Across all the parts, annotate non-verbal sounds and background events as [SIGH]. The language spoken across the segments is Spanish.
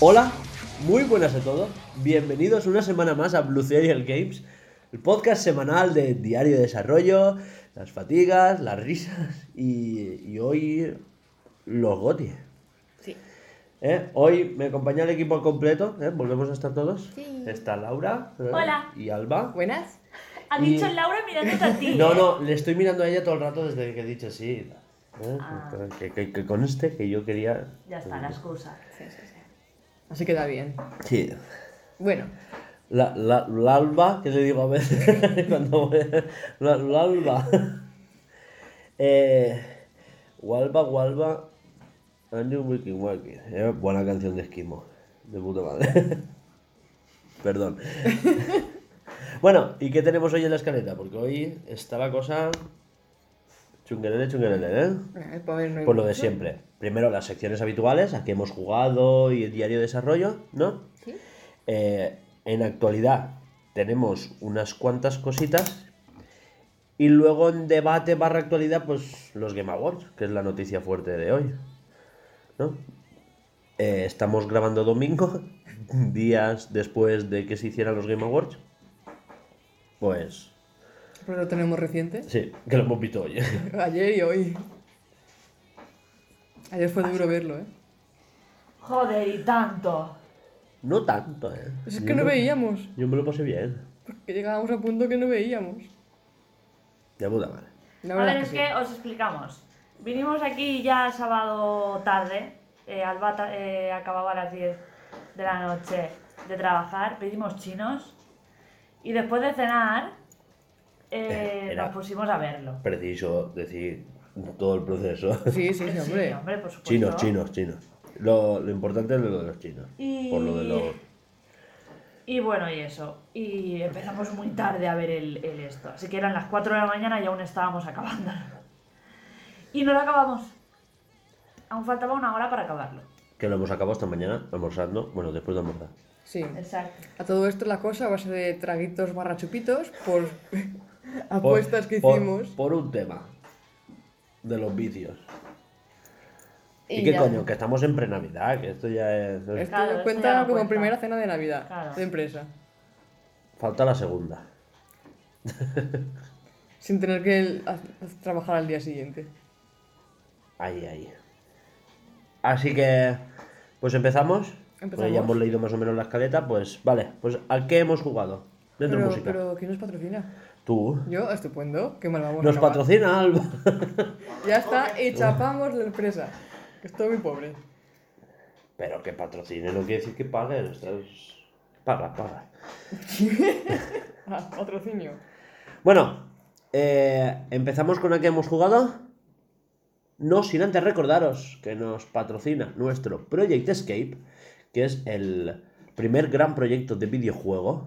Hola, muy buenas a todos. Bienvenidos una semana más a Blue Serial Games, el podcast semanal de diario de desarrollo, las fatigas, las risas y, y hoy los GOTI. ¿Eh? Hoy me acompaña el equipo al completo, ¿eh? volvemos a estar todos. Sí. Está Laura ¿eh? Hola. y Alba. Buenas. Ha Y- dicho Laura mirándote a ti. [LAUGHS] No, no, le estoy mirando a ella todo el rato desde que he dicho sí. ¿eh? Ah. Que, que, que conste que yo quería... Ya está, la excusa. Sí, sí, sí. Así queda bien. Sí. Bueno, La, la, la alba, que le digo a veces [LAUGHS] cuando voy- la, la alba. [LAUGHS] Eh, Walba, Walba, Andrew Wiki Waki. Eh, buena canción de Esquimo. De puta madre. [LAUGHS] Perdón. [LAUGHS] bueno, ¿y qué tenemos hoy en la escaleta? Porque hoy está la cosa chunguerele, chunguerele, ¿eh? eh, no Por lo de siempre. Primero las secciones habituales, a que hemos jugado y el diario de desarrollo, ¿no? Sí. Eh, en actualidad tenemos unas cuantas cositas. Y luego en debate barra actualidad, pues los Game Awards, que es la noticia fuerte de hoy. ¿No? Eh, estamos grabando domingo, [LAUGHS] días después de que se hicieran los Game Awards. Pues Pero lo tenemos reciente. sí, que lo hemos visto hoy. [LAUGHS] Ayer y hoy. Ayer fue duro verlo, ¿eh? Joder, y tanto. No tanto, ¿eh? Pues es Yo que no me- veíamos. Yo me lo pasé bien. Que llegábamos a punto que no veíamos. De puta madre. La A ver, es que que os explicamos. Vinimos aquí ya sábado tarde. Eh, Alba eh, acababa a las 10 de la noche de trabajar. Pedimos chinos. Y después de cenar, eh, Eh, nos pusimos a verlo. Preciso decir todo el proceso. Sí, sí, sí, [LAUGHS] hombre. Sí, hombre, por supuesto. Chinos, chinos, chinos. Lo, lo importante es lo de los chinos. Y- Por lo de los... Y bueno, y eso. Y empezamos muy tarde a ver el, el esto. Así que eran las 4 de la mañana y aún estábamos acabando. Y no lo acabamos. Aún faltaba una hora para acabarlo. Que lo hemos acabado esta mañana, almorzando. Bueno, después de almorzar. Sí. Exacto. A todo esto la cosa a base de traguitos barra chupitos [LAUGHS] por apuestas que Por- hicimos. Por, un tema. De los vicios. ¿Y, Y qué coño? Que estamos en pre-Navidad, que esto ya es... Esto Claro, esto ya cuenta no como cuenta. primera cena de Navidad Claro. de empresa. Falta la segunda. Sin tener que trabajar al día siguiente. Ahí, ahí. Así que... Pues empezamos. Pues Empezamos. ya hemos leído más o menos la escaleta. Pues vale, pues ¿a qué hemos jugado? Dentro de Pero, música. pero ¿quién nos patrocina? Tú. Yo, estupendo. Qué mal vamos a Nos patrocina Alba. Ya está, y chapamos la empresa. Estoy muy pobre. Pero que patrocine no quiere decir que pague. Estás... Paga, paga. [LAUGHS] Ah, patrocinio. Bueno, eh, empezamos con la que hemos jugado. No sin antes recordaros que nos patrocina nuestro Project Escape, que es el primer gran proyecto de videojuego.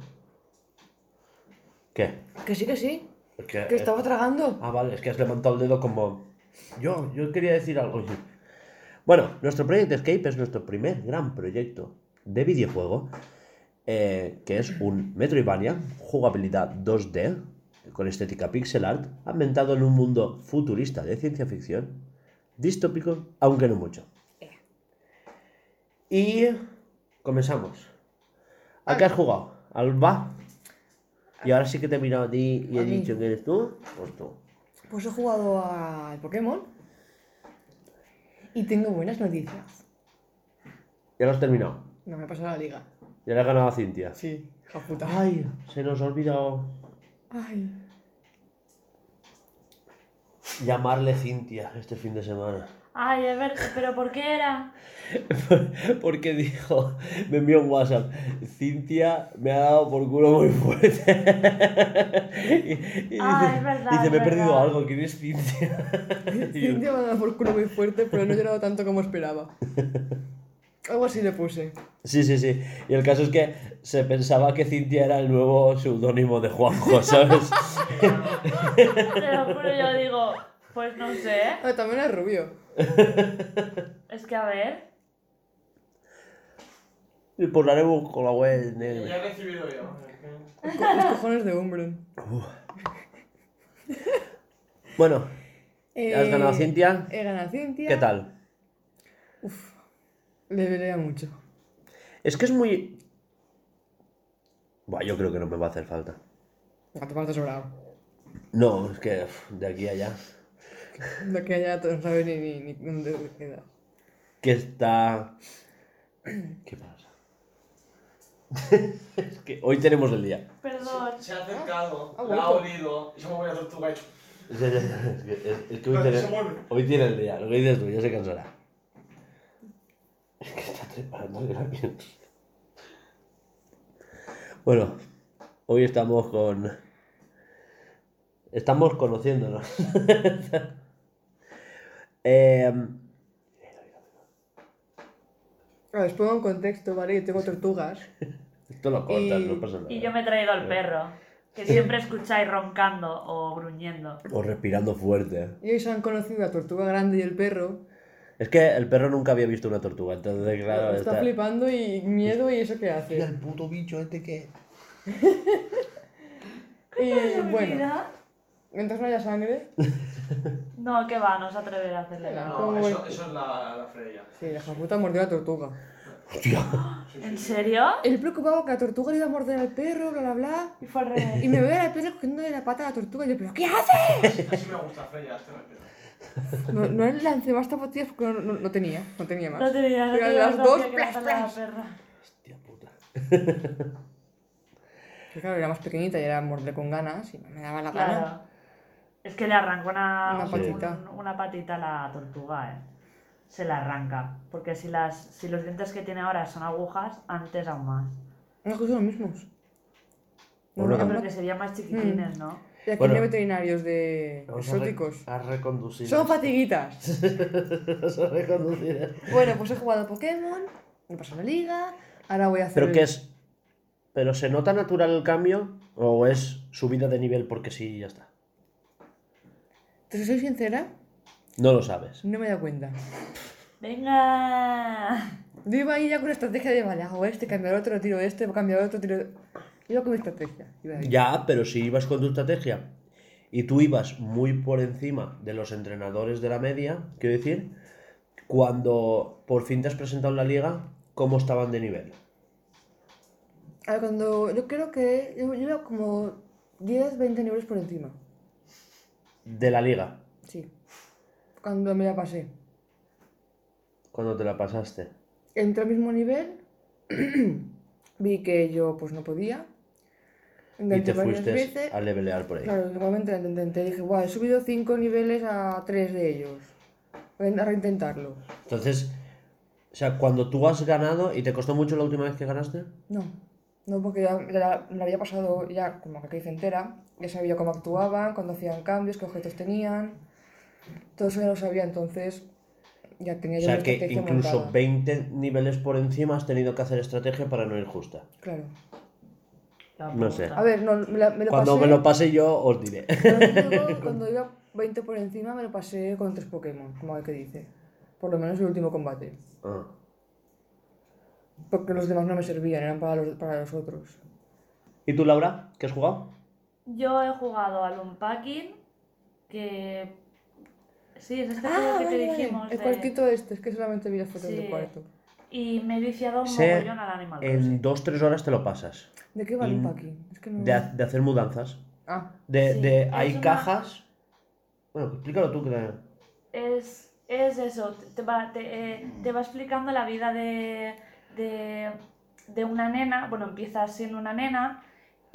¿Qué? Que sí, que sí. Que- Que estaba tragando. Ah, vale, es que has levantado el dedo como. Yo, yo quería decir algo. Bueno, nuestro Project Escape es nuestro primer gran proyecto de videojuego, eh, que es un Metroidvania, jugabilidad 2D, con estética pixel art, ambientado en un mundo futurista de ciencia ficción, distópico, aunque no mucho. Y comenzamos. ¿A qué has jugado? ¿Alba? Y ahora sí que te he mirado a ti y he dicho que eres tú, pues tú. Pues he jugado al Pokémon. Y tengo buenas noticias. Ya lo has terminado. No me he pasado la liga. Ya le has ganado a Cintia. Sí, hija puta. Ay, se nos ha olvidado Ay. Llamarle Cintia este fin de semana. Ay, a ver, ¿pero por qué era? [LAUGHS] Porque dijo, me envió un WhatsApp, Cintia me ha dado por culo muy fuerte. [LAUGHS] y, y Ah, dice, es verdad, dice, es me he perdido algo, ¿quién es Cintia? [LAUGHS] Cintia me ha dado por culo muy fuerte, pero no he llorado tanto como esperaba. Algo así le puse. sí, sí, sí. Y el caso es que se pensaba que Cintia era el nuevo seudónimo de Juanjo, ¿sabes? Te lo juro, yo digo, pues no sé. Ah, también es rubio. Es que a ver. Y posaremos con la web negra. Ya he recibido yo. Los co- los cojones de hombre. Bueno, ¿has Eh, ganado Cintia? He ganado Cintia. ¿Qué tal? Le vería mucho. Es que es muy... Buah, yo creo que no me va a hacer falta. A tu parte sobrado. No, es que uf, de aquí a allá. De que allá no sabe ni, ni, ni dónde queda. Que está... ¿Qué pasa? [LAUGHS] es que hoy tenemos el día. Perdón. Se ha acercado, Ah, la ha olido y se me voy a tortuga. [LAUGHS] Es que, es- es que hoy, tiene, hoy tiene el día, lo que dices tú, ya se cansará. Es que está preparando el gremio. Bueno, hoy estamos con. Estamos conociéndonos. [LAUGHS] eh, os pongo en contexto, ¿vale? Yo tengo tortugas. esto lo cortas, Y- no pasa nada. Y yo me he traído al perro, que siempre escucháis roncando o gruñendo. O respirando fuerte. Y hoy se han conocido la tortuga grande y el perro. Es que el perro nunca había visto una tortuga, entonces, claro, está, está. flipando y miedo y eso que hace. el puto bicho este que. [LAUGHS] Y bueno, Mira. mientras no haya sangre, [LAUGHS] No, que va, no se atreverá a hacerle nada. No, ¿Cómo eso, eso es la, la Freya. sí, la puta mordió a la tortuga. Hostia. ¿En serio? Él preocupado que la tortuga le iba a morder al perro, bla bla bla. Y fue al revés. Y me ve al perro cogiéndole la pata a la tortuga y yo, ¿pero qué hace? Así me gusta Freya, este respeto. No, no le lancé más zapatillas porque no, no, no tenía, no tenía más. No tenía, no Pero tenía las dos, plas, plas. perra. Hostia puta. [LAUGHS] Que claro, era más pequeñita y era morder con ganas y me daba la gana. Claro. Es que le arranca una, Una un- patita. un- una patita a la tortuga, eh. Se la arranca. Porque si, las, si los dientes que tiene ahora son agujas, antes aún más. No, que son los mismos. No, Bueno, no, Pero que serían más chiquitines, ¿no? Y aquí Bueno. no hay veterinarios de Vamos a re- exóticos. A, reconducir. Son fatiguitas. Vamos [LAUGHS] a reconducir. bueno, pues he jugado a Pokémon, me pasó la liga, ahora voy a hacer... ¿Pero el- qué es? ¿Pero se nota natural el cambio? ¿O es subida de nivel porque sí y ya está? Te soy sincera, No lo sabes. no me he dado cuenta. ¡Venga! Yo iba ahí ya con estrategia de, vale, hago este, cambio el otro, tiro este, cambio el otro, tiro... Iba con mi estrategia. Iba. Ya, pero si ibas con tu estrategia y tú ibas muy por encima de los entrenadores de la media, quiero decir, cuando por fin te has presentado en la liga, ¿cómo estaban de nivel? A ver, cuando... Yo creo que yo, yo iba como 10, 20 niveles por encima. De la liga, Sí. Cuando me la pasé. cuando te la pasaste. Entré al mismo nivel, [CLEARS THROAT] vi que yo pues no podía. Y te fuiste veces. a levelear por ahí. Claro, igualmente la intenté. Dije, guau, he subido 5 niveles a 3 de ellos. Voy a reintentarlo. Entonces, o sea, cuando tú has ganado y te costó mucho la última vez que ganaste, No, no, porque ya la- me la había pasado ya como que hice entera. Ya sabía cómo actuaban, cuando hacían cambios, qué objetos tenían. Todo eso ya lo sabía, entonces ya tenía o yo sea mi que incluso montada. 20 niveles por encima has tenido que hacer estrategia para no ir justa. Claro. No sé. A ver, no, me, la- me lo Cuando pasé... me lo pase yo, os diré. Cuando [LAUGHS] iba 20 por encima, me lo pasé con tres Pokémon, como el que dice. Por lo menos el último combate. Ah. Porque los demás no me servían, eran para los, para los otros. ¿Y tú, Laura? ¿Qué has jugado? Yo he jugado al Unpacking, que... Sí, es este Ah, juego que vale, te vale. dijimos. El de- cuartito este, es que solamente vi las fotos Sí. del cuarto. Y me he viciado un Sé mogollón al Animal En Crossing. 2-3 horas te lo pasas. ¿De qué va el unpacking? Es que no... De, ha- de hacer mudanzas. Ah, De, Sí, de es hay una- cajas. Bueno, explícalo tú que te- Es, es eso, te va, te, eh, te va explicando la vida de, de, de una nena. Bueno, empiezas siendo una nena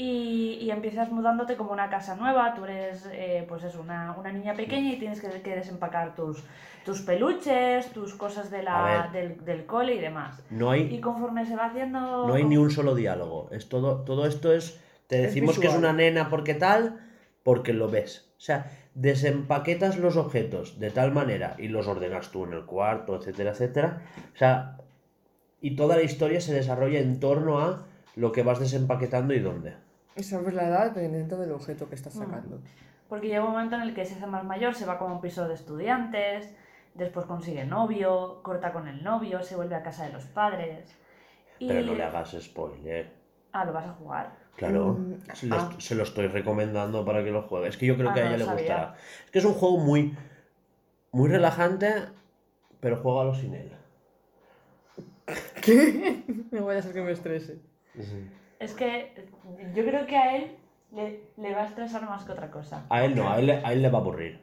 y, y empiezas mudándote como una casa nueva. Tú eres, eh, pues es una, una niña pequeña y tienes que, que desempacar tus, tus peluches, tus cosas de la, del, del cole y demás. No Y conforme se va haciendo... no hay ni un solo diálogo. Es todo, todo esto es. Te Es decimos que es una nena porque tal, porque lo ves. O sea, desempaquetas los objetos de tal manera y los ordenas tú en el cuarto, etcétera, etcétera. O sea, y toda la historia se desarrolla en torno a lo que vas desempaquetando y dónde. Y sabes la edad dependiendo del objeto que Mm. estás sacando. Porque llega un momento en el que se hace más mayor, se va como a un piso de estudiantes, después consigue novio, corta con el novio, se vuelve a casa de los padres. Y... Pero no le hagas spoiler. Ah, lo vas a jugar. Claro, Mm, se, lo, ah. se lo estoy recomendando para que lo juegue. Es que yo creo Ah, que a ella le sabía. gustará. Es que es un juego muy, muy relajante, pero juégalo sin él. ¿Qué? [LAUGHS] No vaya a ser que me estrese. Es que yo creo que a él le, le va a estresar más que otra cosa. A él no, a él, le- a él le va a aburrir.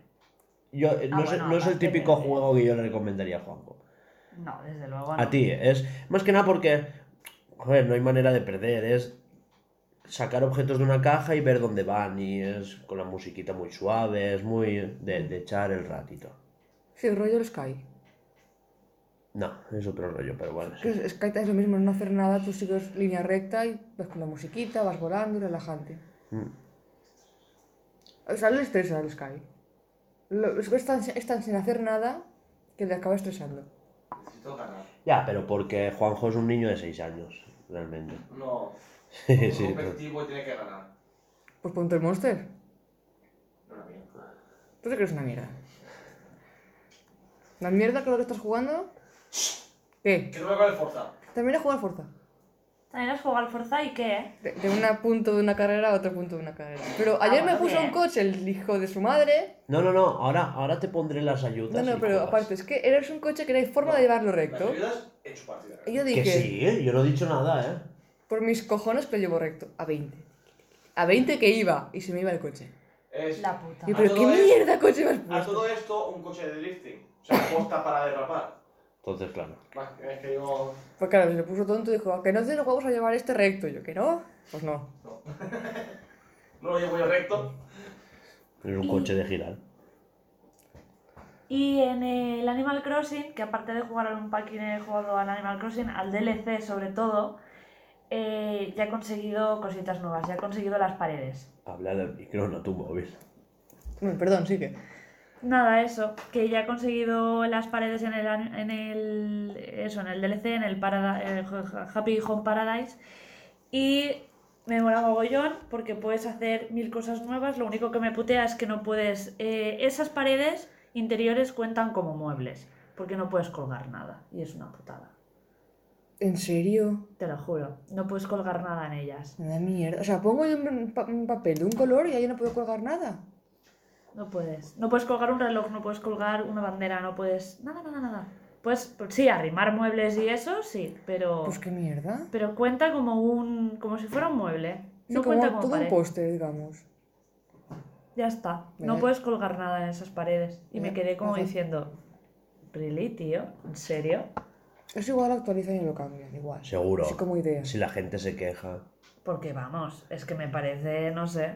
Yo, eh, no, Ah, es, no es el típico de- juego que yo le recomendaría a Juanjo. No, desde luego no. A ti, es más que nada porque, joder, no hay manera de perder, es sacar objetos de una caja y ver dónde van, y es con la musiquita muy suave, es muy de, de echar el ratito. Sí, el rollo Sky. No, es otro rollo, pero bueno. sí. Que es- Sky es lo mismo, no hacer nada, tú sigues línea recta y vas con la musiquita, vas volando, relajante. Mm. O sea, le estresa el Sky. Lo- es, tan, es tan sin hacer nada que le acaba estresando. Necesito ganar. Ya, pero porque Juanjo es un niño de 6 años, realmente. No. [LAUGHS] Sí, Es sí, competitivo y tiene que ganar. Pues ponte el Monster. No la mía. ¿Tú te crees una mierda? ¿La mierda con lo que estás jugando? ¿Qué? Que no me el Forza. También he jugado al Forza. También has jugado al Forza y qué, eh? De, de un punto de una carrera a otro punto de una carrera. Pero ayer me bueno, puso bien. un coche el hijo de su madre. No, no, no, ahora, ahora te pondré las ayudas. No, no, y pero juegas. aparte, es que eres un coche que no hay forma de llevarlo Las recto. ayudas, he hecho partida. Y yo Que dije, sí, ¿eh? yo no he dicho nada, ¿eh? por mis cojones que lo llevo recto. A 20. A 20 que iba y se me iba el coche. Es, La puta. Y A pero qué mierda coche me has a puesto. todo esto, un coche de drifting. O sea, posta para derrapar. Entonces, claro. Es que digo. Pues claro, se puso tonto y dijo, "¿A que no te lo vamos a llevar este recto. Y yo, que no. Pues no. No. [LAUGHS] no lo llevo yo recto. Es un Y- coche de girar. Y en el Animal Crossing, que aparte de jugar al Unpacking he jugado al Animal Crossing, al DLC sobre todo, eh, ya he conseguido cositas nuevas, ya he conseguido las paredes. Habla del micro, no tu móvil. Perdón, sigue. Nada, eso, que ya he conseguido las paredes en el, en el, eso, en el DLC, en el, Parada- el Happy Home Paradise, y me mola mogollón porque puedes hacer mil cosas nuevas, lo único que me putea es que no puedes, eh, esas paredes interiores cuentan como muebles, porque no puedes colgar nada, y es una putada, ¿En serio? te lo juro, no puedes colgar nada en ellas, Me da mierda. O sea, pongo un, pa- un papel de un color y ahí no puedo colgar nada. No puedes, no puedes colgar un reloj, no puedes colgar una bandera, no puedes, nada, nada, nada. Pues, pues sí, arrimar muebles y eso, sí, pero... Pues qué mierda. Pero cuenta como un. como si fuera un mueble. Sí, No como cuenta como todo un póster, digamos. Ya está. No puedes colgar nada en esas paredes. Y me Vale, quedé como ajá. diciendo. ¿Really, tío? ¿En serio? Es igual actualizan y lo cambian, igual. Seguro. Así como idea. Si la gente se queja. Porque vamos, es que me parece, no sé.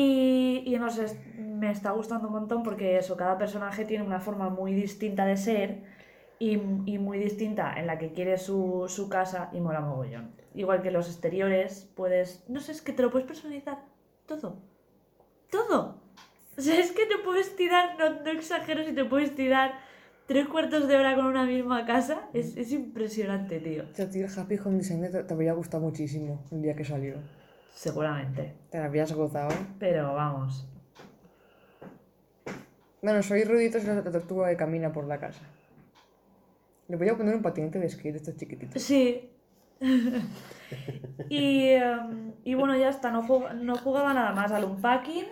Y, y no sé, es- me está gustando un montón porque eso, cada personaje tiene una forma muy distinta de ser y, y muy distinta en la que quiere su, su casa y mola mogollón. Igual que los exteriores, puedes, no sé, es que te lo puedes personalizar todo. Todo. O sea, es que te puedes tirar, no, no exagero si te puedes tirar tres cuartos de hora con una misma casa. Es, es impresionante, tío. El Happy Home Design te, te habría gustado muchísimo el día que salió. Seguramente. Te la habrías gozado. Pero vamos. Bueno, soy Rudito, soy la tortuga que camina por la casa. Le voy a poner un patinete de esquí de estos chiquititos. Sí. [LAUGHS] y, em, y bueno, ya está. No, jug- no jugaba nada más al Unpacking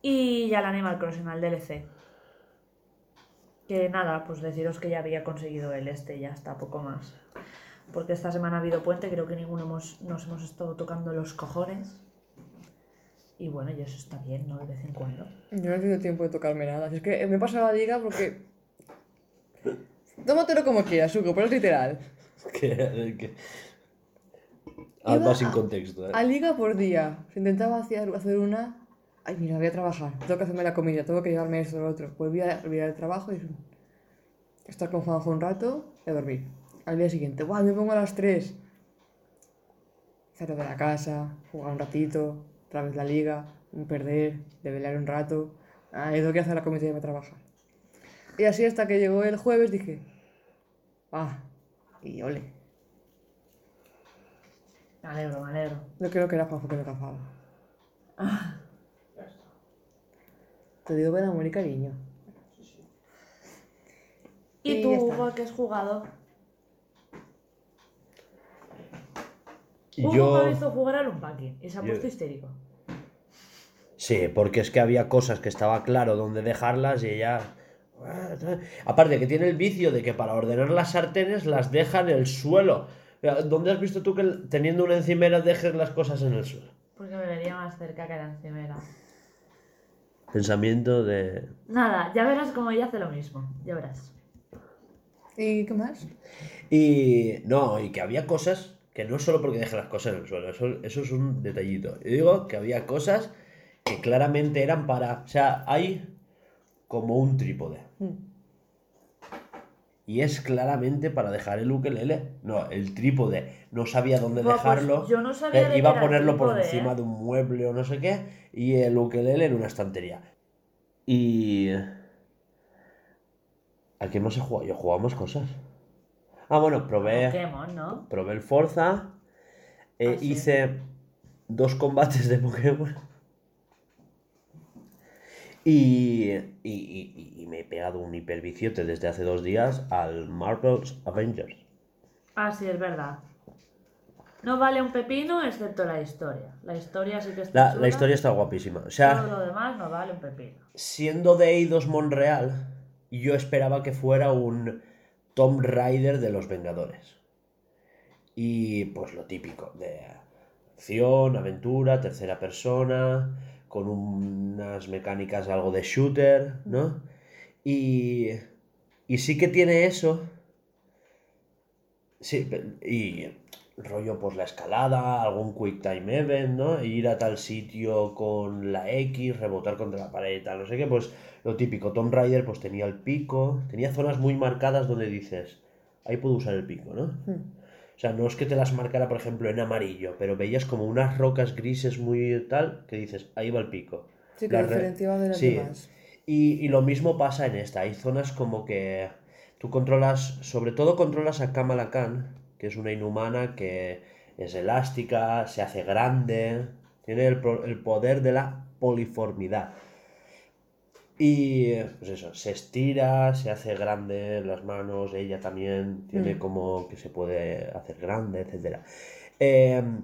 y al Animal Crossing, al DLC. Que nada, pues deciros que ya había conseguido el este, ya está, poco más. Porque esta semana ha habido puente, creo que ninguno hemos, nos hemos estado tocando los cojones. Y bueno, y eso está bien, ¿no? De vez en cuando. Yo no he tenido tiempo de tocarme nada. Así es que me he pasado la liga porque. Tómatelo como quieras, Suco, pero es literal. [LAUGHS] que, que... Algo Iba sin contexto, ¿eh? A liga por día. Se intentaba hacer, hacer una. Ay, mira, voy a trabajar. Tengo que hacerme la comida, tengo que llevarme esto o lo otro. Volví a olvidar el trabajo y. Estar con Juanjo un rato y a dormir. Al día siguiente, ¡guau! Me pongo a las 3. Hacer lo de la casa, jugar un ratito, otra vez la liga, un perder, develar un rato. Ah, y tengo que hacer la comida y irme a trabajar. Y así hasta que llegó el jueves dije. Ah, y ole. Me alegro, me alegro. No creo que era Juanjo que me cazaba. Ya [LAUGHS] está. Te digo con amor y cariño. Sí, sí. ¿Y Y tú, qué has jugado? Hugo Yo- me hizo jugar al unpacking y se ha Yo- puesto histérico. Sí, porque es que había cosas que estaba claro dónde dejarlas y ella... Aparte que tiene el vicio de que para ordenar las sartenes las deja en el suelo. ¿Dónde has visto tú que teniendo una encimera dejes las cosas en el suelo? Porque me venía más cerca que la encimera. Pensamiento de... Nada, ya verás como ella hace lo mismo. Ya verás. ¿Y qué más? Y no, y que había cosas que no solo porque deje las cosas en el suelo, eso, eso es un detallito. Yo digo que había cosas que claramente eran para... O sea, hay como un trípode. Mm. Y es claramente para dejar el ukelele. No, el trípode. No sabía dónde pues dejarlo. yo no sabía Eh, iba a ponerlo por encima ¿eh? de un mueble o no sé qué. Y el ukelele en una estantería. Y... ¿A qué más he jugado? Yo jugamos cosas. Ah, bueno, probé, Pokémon, ¿no? probé el Forza. eh, Ah, sí. Hice dos combates de Pokémon. Y, y, y- y me he pegado un hiperviciote desde hace dos días al Marvel's Avengers. Ah, sí, es verdad. No vale un pepino excepto la historia. La historia sí que está La, chula. la historia está guapísima. O sea, Todo lo demás no vale un pepino. siendo de Eidos Monreal, yo esperaba que fuera un Tomb Raider de los Vengadores. Y pues lo típico, de acción, aventura, tercera persona, con unas mecánicas algo de shooter, ¿no? Y, y sí que tiene eso. Sí, y rollo pues la escalada, algún quick time event, ¿no? Ir a tal sitio con la X, rebotar contra la pared, tal, no sé qué, pues lo típico. Tomb Raider pues tenía el pico, tenía zonas muy marcadas donde dices, ahí puedo usar el pico, ¿no? Mm. O sea, no es que te las marcara, por ejemplo, en amarillo, pero veías como unas rocas grises muy tal, que dices, ahí va el pico. Sí, que La re- diferenciaba de las sí. demás. Y, y lo mismo pasa en esta. Hay zonas como que tú controlas, sobre todo controlas a Kamala Khan, que es una inhumana que es elástica, se hace grande, tiene el, el poder de la poliformidad. Y pues eso, se estira, se hace grande las manos, ella también tiene Mm. como que se puede hacer grande, etc. Em,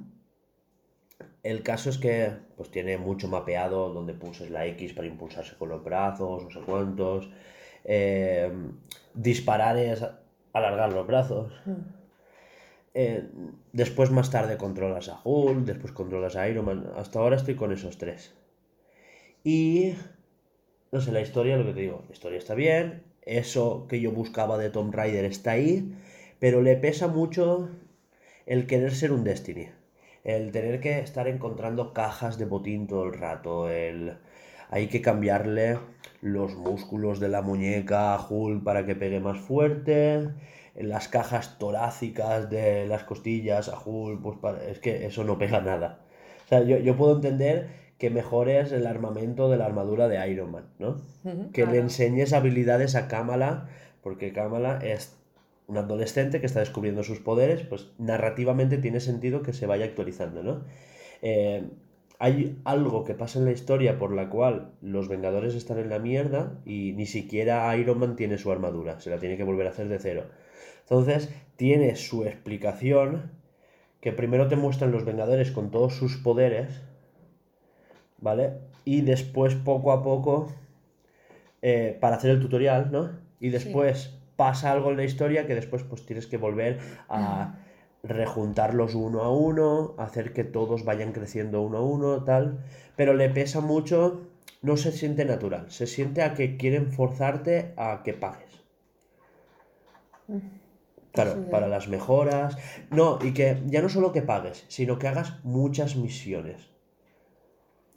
el caso es que pues tiene mucho mapeado donde pulses la X para impulsarse con los brazos, no sé cuántos. Eh, disparar es alargar los brazos. Mm. Eh, después más tarde controlas a Hulk, después controlas a Iron Man. Hasta ahora estoy con esos tres. Y no sé, la historia, lo que te digo, la historia está bien. Eso que yo buscaba de Tomb Raider está ahí. Pero le pesa mucho el querer ser un Destiny. El tener que estar encontrando cajas de botín todo el rato. El... Hay que cambiarle los músculos de la muñeca a Hulk para que pegue más fuerte. Las cajas torácicas de las costillas a Hulk, pues para- es que eso no pega nada. O sea, yo, yo puedo entender que mejores el armamento de la armadura de Iron Man, ¿no? Que le enseñes habilidades a Kamala, porque Kamala es un adolescente que está descubriendo sus poderes, pues narrativamente tiene sentido que se vaya actualizando, ¿no? Eh, hay algo que pasa en la historia por la cual los Vengadores están en la mierda y ni siquiera Iron Man tiene su armadura, se la tiene que volver a hacer de cero. Entonces, tiene su explicación que primero te muestran los Vengadores con todos sus poderes, ¿vale? Y después, poco a poco, eh, para hacer el tutorial, ¿no? Y después pasa algo en la historia que después pues tienes que volver a rejuntarlos uno a uno, hacer que todos vayan creciendo uno a uno, tal. Pero le pesa mucho, no se siente natural, se siente a que quieren forzarte a que pagues. Claro, para las mejoras. No, y que ya no solo que pagues, sino que hagas muchas misiones.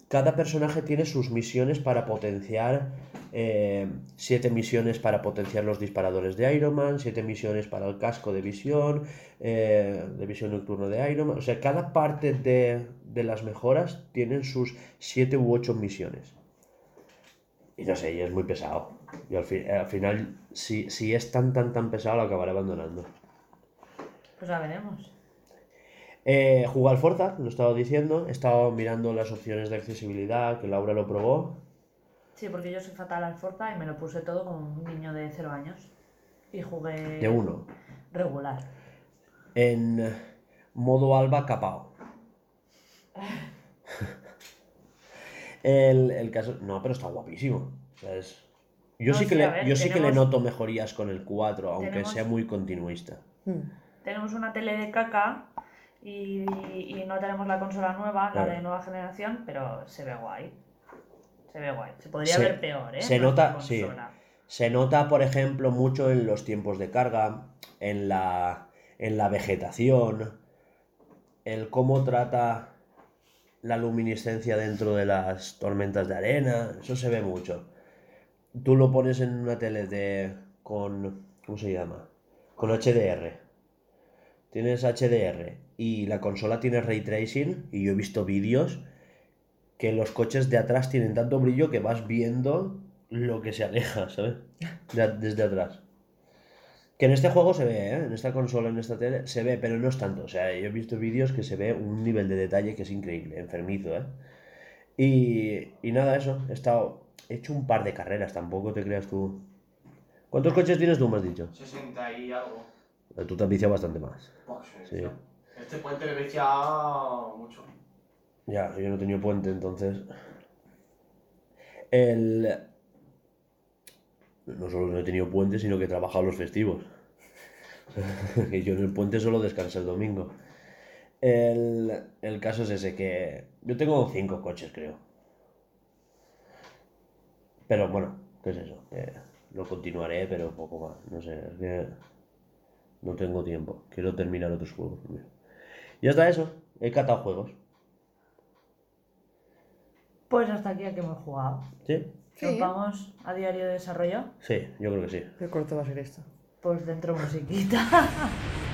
Cada personaje tiene sus misiones para potenciar. eh, siete misiones para potenciar los disparadores de Iron Man, siete misiones para el casco de visión, eh, de visión nocturna de Iron Man. O sea, cada parte de, de las mejoras tienen sus siete u ocho misiones. Y no sé, y es muy pesado. Y al, fi- al final, si, si es tan, tan, tan pesado, lo acabaré abandonando. Pues ya veremos. Eh, jugué al Forza, lo estaba diciendo. He estado mirando las opciones de accesibilidad, que Laura lo probó. Sí, porque yo soy fatal al Forza y me lo puse todo como un niño de 0 años. Y jugué De uno. regular. En modo alba capao. [LAUGHS] el, el caso. No, pero está guapísimo. O sea, es- Yo, No, sí que, sí, le, ver, yo sí que le noto mejorías con el 4, aunque Tenemos- sea muy continuista. Hmm. Tenemos una tele de caca y, y no tenemos la consola nueva, Claro. la de nueva generación, pero se ve guay. Se ve guay. Se podría Se- ver peor, ¿eh? se nota- sí. Se nota, por ejemplo, mucho en los tiempos de carga, en la, en la vegetación, el cómo trata la luminiscencia dentro de las tormentas de arena, eso se ve mucho. Tú lo pones en una tele de con ¿cómo se llama? Con HDR. Tienes HDR y la consola tiene ray tracing y yo he visto vídeos que los coches de atrás tienen tanto brillo que vas viendo lo que se aleja, ¿sabes? [LAUGHS] De- desde atrás. Que en este juego se ve, ¿eh? En esta consola, en esta tele, se ve, pero no es tanto. O sea, yo he visto vídeos que se ve un nivel de detalle que es increíble, enfermizo, ¿eh? Y, y nada, eso. He estado... He hecho un par de carreras, tampoco te creas tú. ¿Cuántos coches tienes tú, me has dicho? 60 y algo. Tú te has viciado bastante más. Buah, Sí. Este puente le vicia mucho. Ya, yo no he tenido puente, entonces. El. No solo no he tenido puente, sino que he trabajado los festivos. [LAUGHS] que yo en el puente solo descansé el domingo. El, el caso es ese, que yo tengo cinco coches, creo. Pero bueno, ¿qué es eso? Que lo continuaré, pero poco más. No sé, es que no tengo tiempo. Quiero terminar otros juegos primero. Ya está eso. He catado juegos. Pues hasta aquí a que hemos jugado. ¿Sí? Sí. ¿Nos vamos a diario de desarrollo? Sí, yo creo que sí. Qué corto va a ser esto. Pues dentro musiquita. [LAUGHS]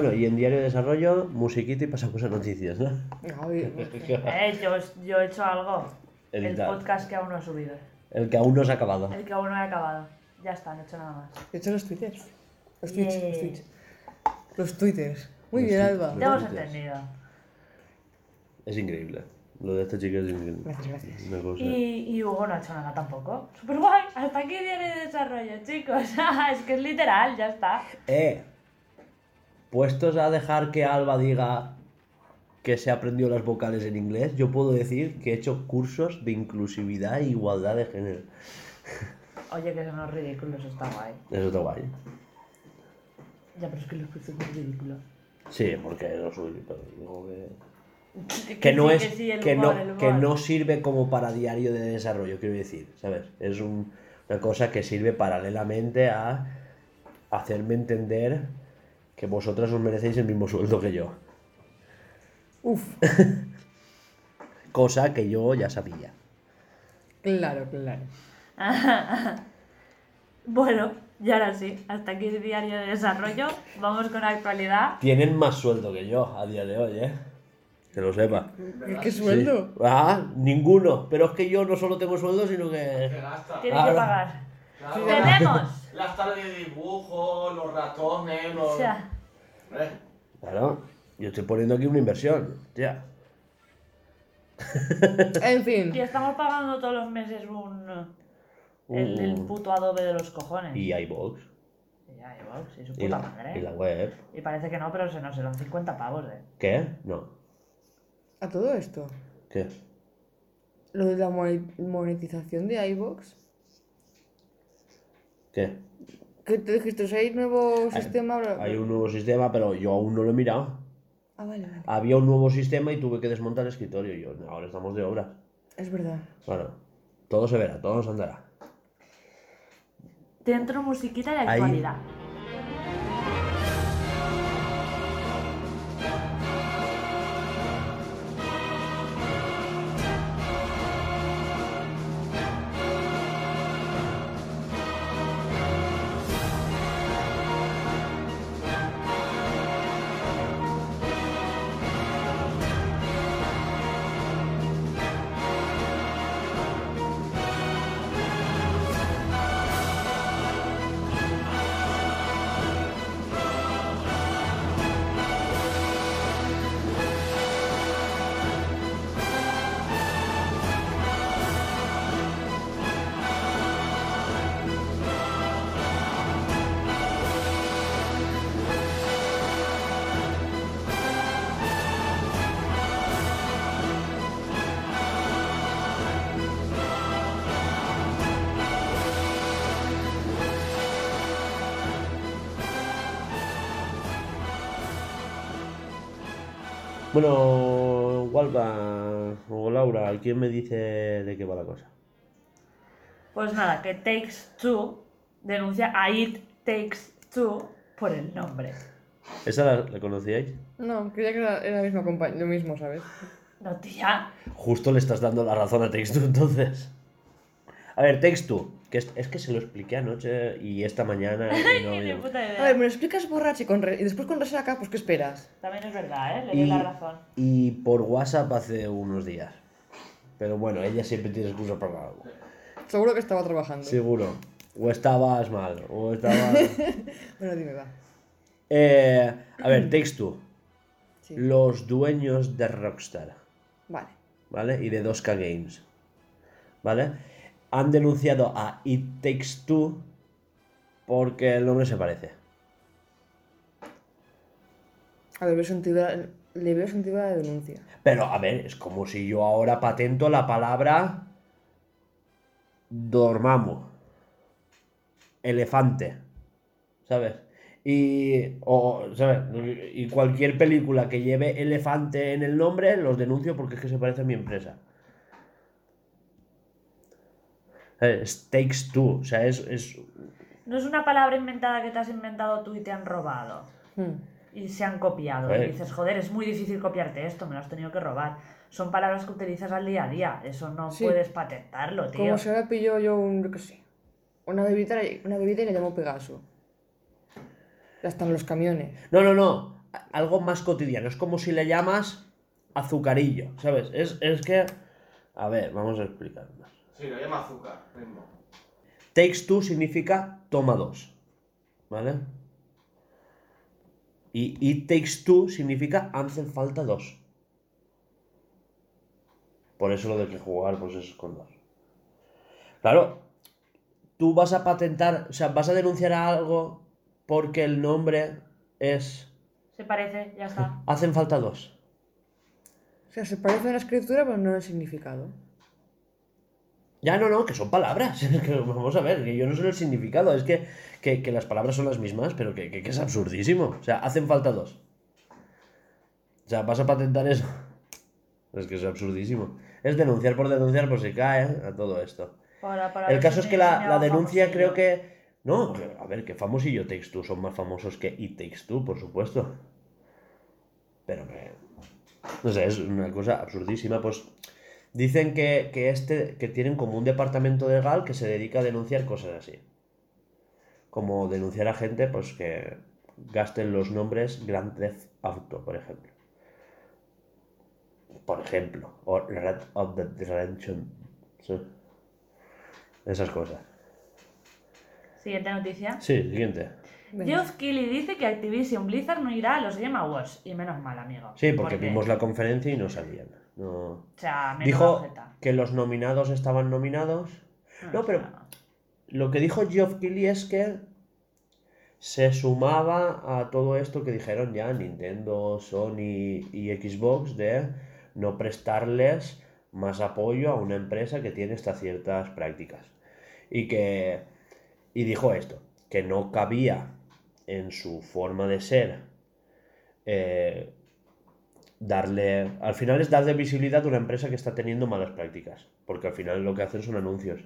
Bueno, y en Diario de Desarrollo, musiquita y pasamos a noticias, ¿no? Eh, yo, yo he hecho algo. Editar. El podcast que aún no he subido. El que aún no se ha acabado. El que aún no he acabado. Ya está, no he hecho nada más. he hecho los twitters. Los tweets, Yeah. los tweets. Los twitters. Muy Los bien. Alba. Ya hemos entendido. Es increíble. Lo de esta chica es increíble. Gracias, gracias. Una cosa. Y, y Hugo no ha hecho nada tampoco. Super guay. Hasta aquí diario de desarrollo, chicos. [LAUGHS] es que es literal, ya está. Eh, puestos a dejar que Alba diga que se aprendió las vocales en inglés, yo puedo decir que he hecho cursos de inclusividad e igualdad de género. [LAUGHS] Oye, que son ridículos, está guay. Eso está guay. Ya, pero es que los cursos son ridículos. Sí, porque lo suyo, pero digo que... Que, no sí, es que sí, el que humor, no que no sirve como para diario de desarrollo quiero decir sabes es un- una cosa que sirve paralelamente a hacerme entender que vosotras os merecéis el mismo sueldo que yo Uf, [LAUGHS] cosa que yo ya sabía claro, claro. [LAUGHS] Bueno, y ahora sí, hasta aquí el diario de desarrollo. Vamos con la actualidad. tienen más sueldo que yo a día de hoy eh que lo sepa ¿Qué sueldo? Sí. ah ninguno pero es que yo no solo tengo sueldo sino Que. Tienes que pagar. Claro. ¡Tenemos! Las tardes de dibujo, los ratones, los. O sea, ¿Ves? claro yo estoy poniendo aquí una inversión ya En fin. y estamos pagando todos los meses un. El, el Un- puto adobe de los cojones. y iBox Y ya, iVoox, y su y puta la, madre. y la web Y parece que no, pero se nos serán 50 pavos, eh. ¿qué? no A todo esto, ¿qué? lo de la mone- monetización de iVoox, ¿qué? que te dijiste, hay nuevo sistema ahora. Hay un nuevo sistema, pero yo aún no lo he mirado. Ah, vale, vale. Había un nuevo sistema y tuve que desmontar el escritorio. Y yo, "No, ahora estamos de obras. Es verdad. Bueno, todo se verá, todo nos andará. Dentro musiquita de Ahí. actualidad. Bueno, Walva o Laura, ¿quién me dice de qué va la cosa? Pues nada, que Takes Two denuncia a It Takes Two por el nombre. ¿Esa la, la conocíais? No, creía que era, era la misma compañía, lo mismo, ¿sabes? No, tía. Justo le estás dando la razón a Textu entonces. A ver, Textu, que es, es que se lo expliqué anoche y esta mañana [LAUGHS] y no, puta A ver, idea. me lo explicas borracho y, con re- y después con resaca, pues ¿qué esperas? También es verdad, ¿eh? Le Y, doy la razón. y por WhatsApp hace unos días. Pero bueno, ella siempre tiene excusa para algo. Seguro que estaba trabajando. Seguro. O estabas mal, o estabas... [LAUGHS] Bueno, dime, va. Eh, a ver, [CLEARS THROAT] Textu. Sí. Los dueños de Rockstar. Vale. ¿vale? Y de 2K Games, ¿vale? Han denunciado a It Takes Two porque el nombre se parece. A ver, le veo sentido a la denuncia. Pero, a ver, es como si yo ahora patento la palabra dormamo, elefante, ¿sabes? Y, o, ¿sabes? y cualquier película que lleve elefante en el nombre los denuncio porque es que se parece a mi empresa. Es Takes Two, o sea, es, es No es una palabra inventada que te has inventado tú y te han robado. Hmm. Y se han copiado. Y dices, joder, es muy difícil copiarte esto, me lo has tenido que robar. Son palabras que utilizas al día a día. Eso no Sí. puedes patentarlo, tío. Como si ahora pillo yo un, yo qué sé, una bebida, una bebida y le llamo Pegaso. Ya están los camiones. No, no, no. Algo más cotidiano. Es como si le llamas azucarillo, ¿sabes? Es, es que... A ver, vamos a explicar más. Sí, lo llama azúcar, ritmo. Takes two significa toma dos, ¿vale? Y it takes two significa hacen falta dos. Por eso lo de que jugar, pues es con dos. Claro, tú vas a patentar, o sea, vas a denunciar a algo porque el nombre es Se parece, ya está. hacen falta dos. O sea, se parece a una escritura, pero no el significado. Ya no, no, que son palabras. [LAUGHS] Que vamos a ver, que yo no sé el significado. Es que, que, que las palabras son las mismas, pero que, que- es absurdísimo. O sea, hacen falta dos. O sea, vas a patentar eso. Es que es absurdísimo. Es denunciar por denunciar por si cae ¿eh? a todo esto. Para- para El caso es que la, la denuncia famosillo. creo que... No, a ver, que Famosillo Takes Two son más famosos que It Takes Two, por supuesto. Pero que... No sé, es una cosa absurdísima. Pues dicen que, que, este, que tienen como un departamento legal que se dedica a denunciar cosas así. Como denunciar a gente pues que gasten los nombres Grand Theft Auto, por ejemplo. Por ejemplo. O Red of the Redemption. Sí. Esas cosas. Siguiente noticia. Sí, siguiente. Geoff Keighley dice que Activision Blizzard no irá a los Game Awards. Y menos mal, amigo. Sí, porque vimos la conferencia y no salían. No. O sea, menos Dijo que los nominados estaban nominados. No, pero lo que dijo Geoff Keighley es que se sumaba a todo esto que dijeron ya Nintendo, Sony y Xbox de no prestarles más apoyo a una empresa que tiene estas ciertas prácticas. Y que y dijo esto, que no cabía en su forma de ser eh, darle. Al final es darle visibilidad a una empresa que está teniendo malas prácticas. Porque al final lo que hacen son anuncios.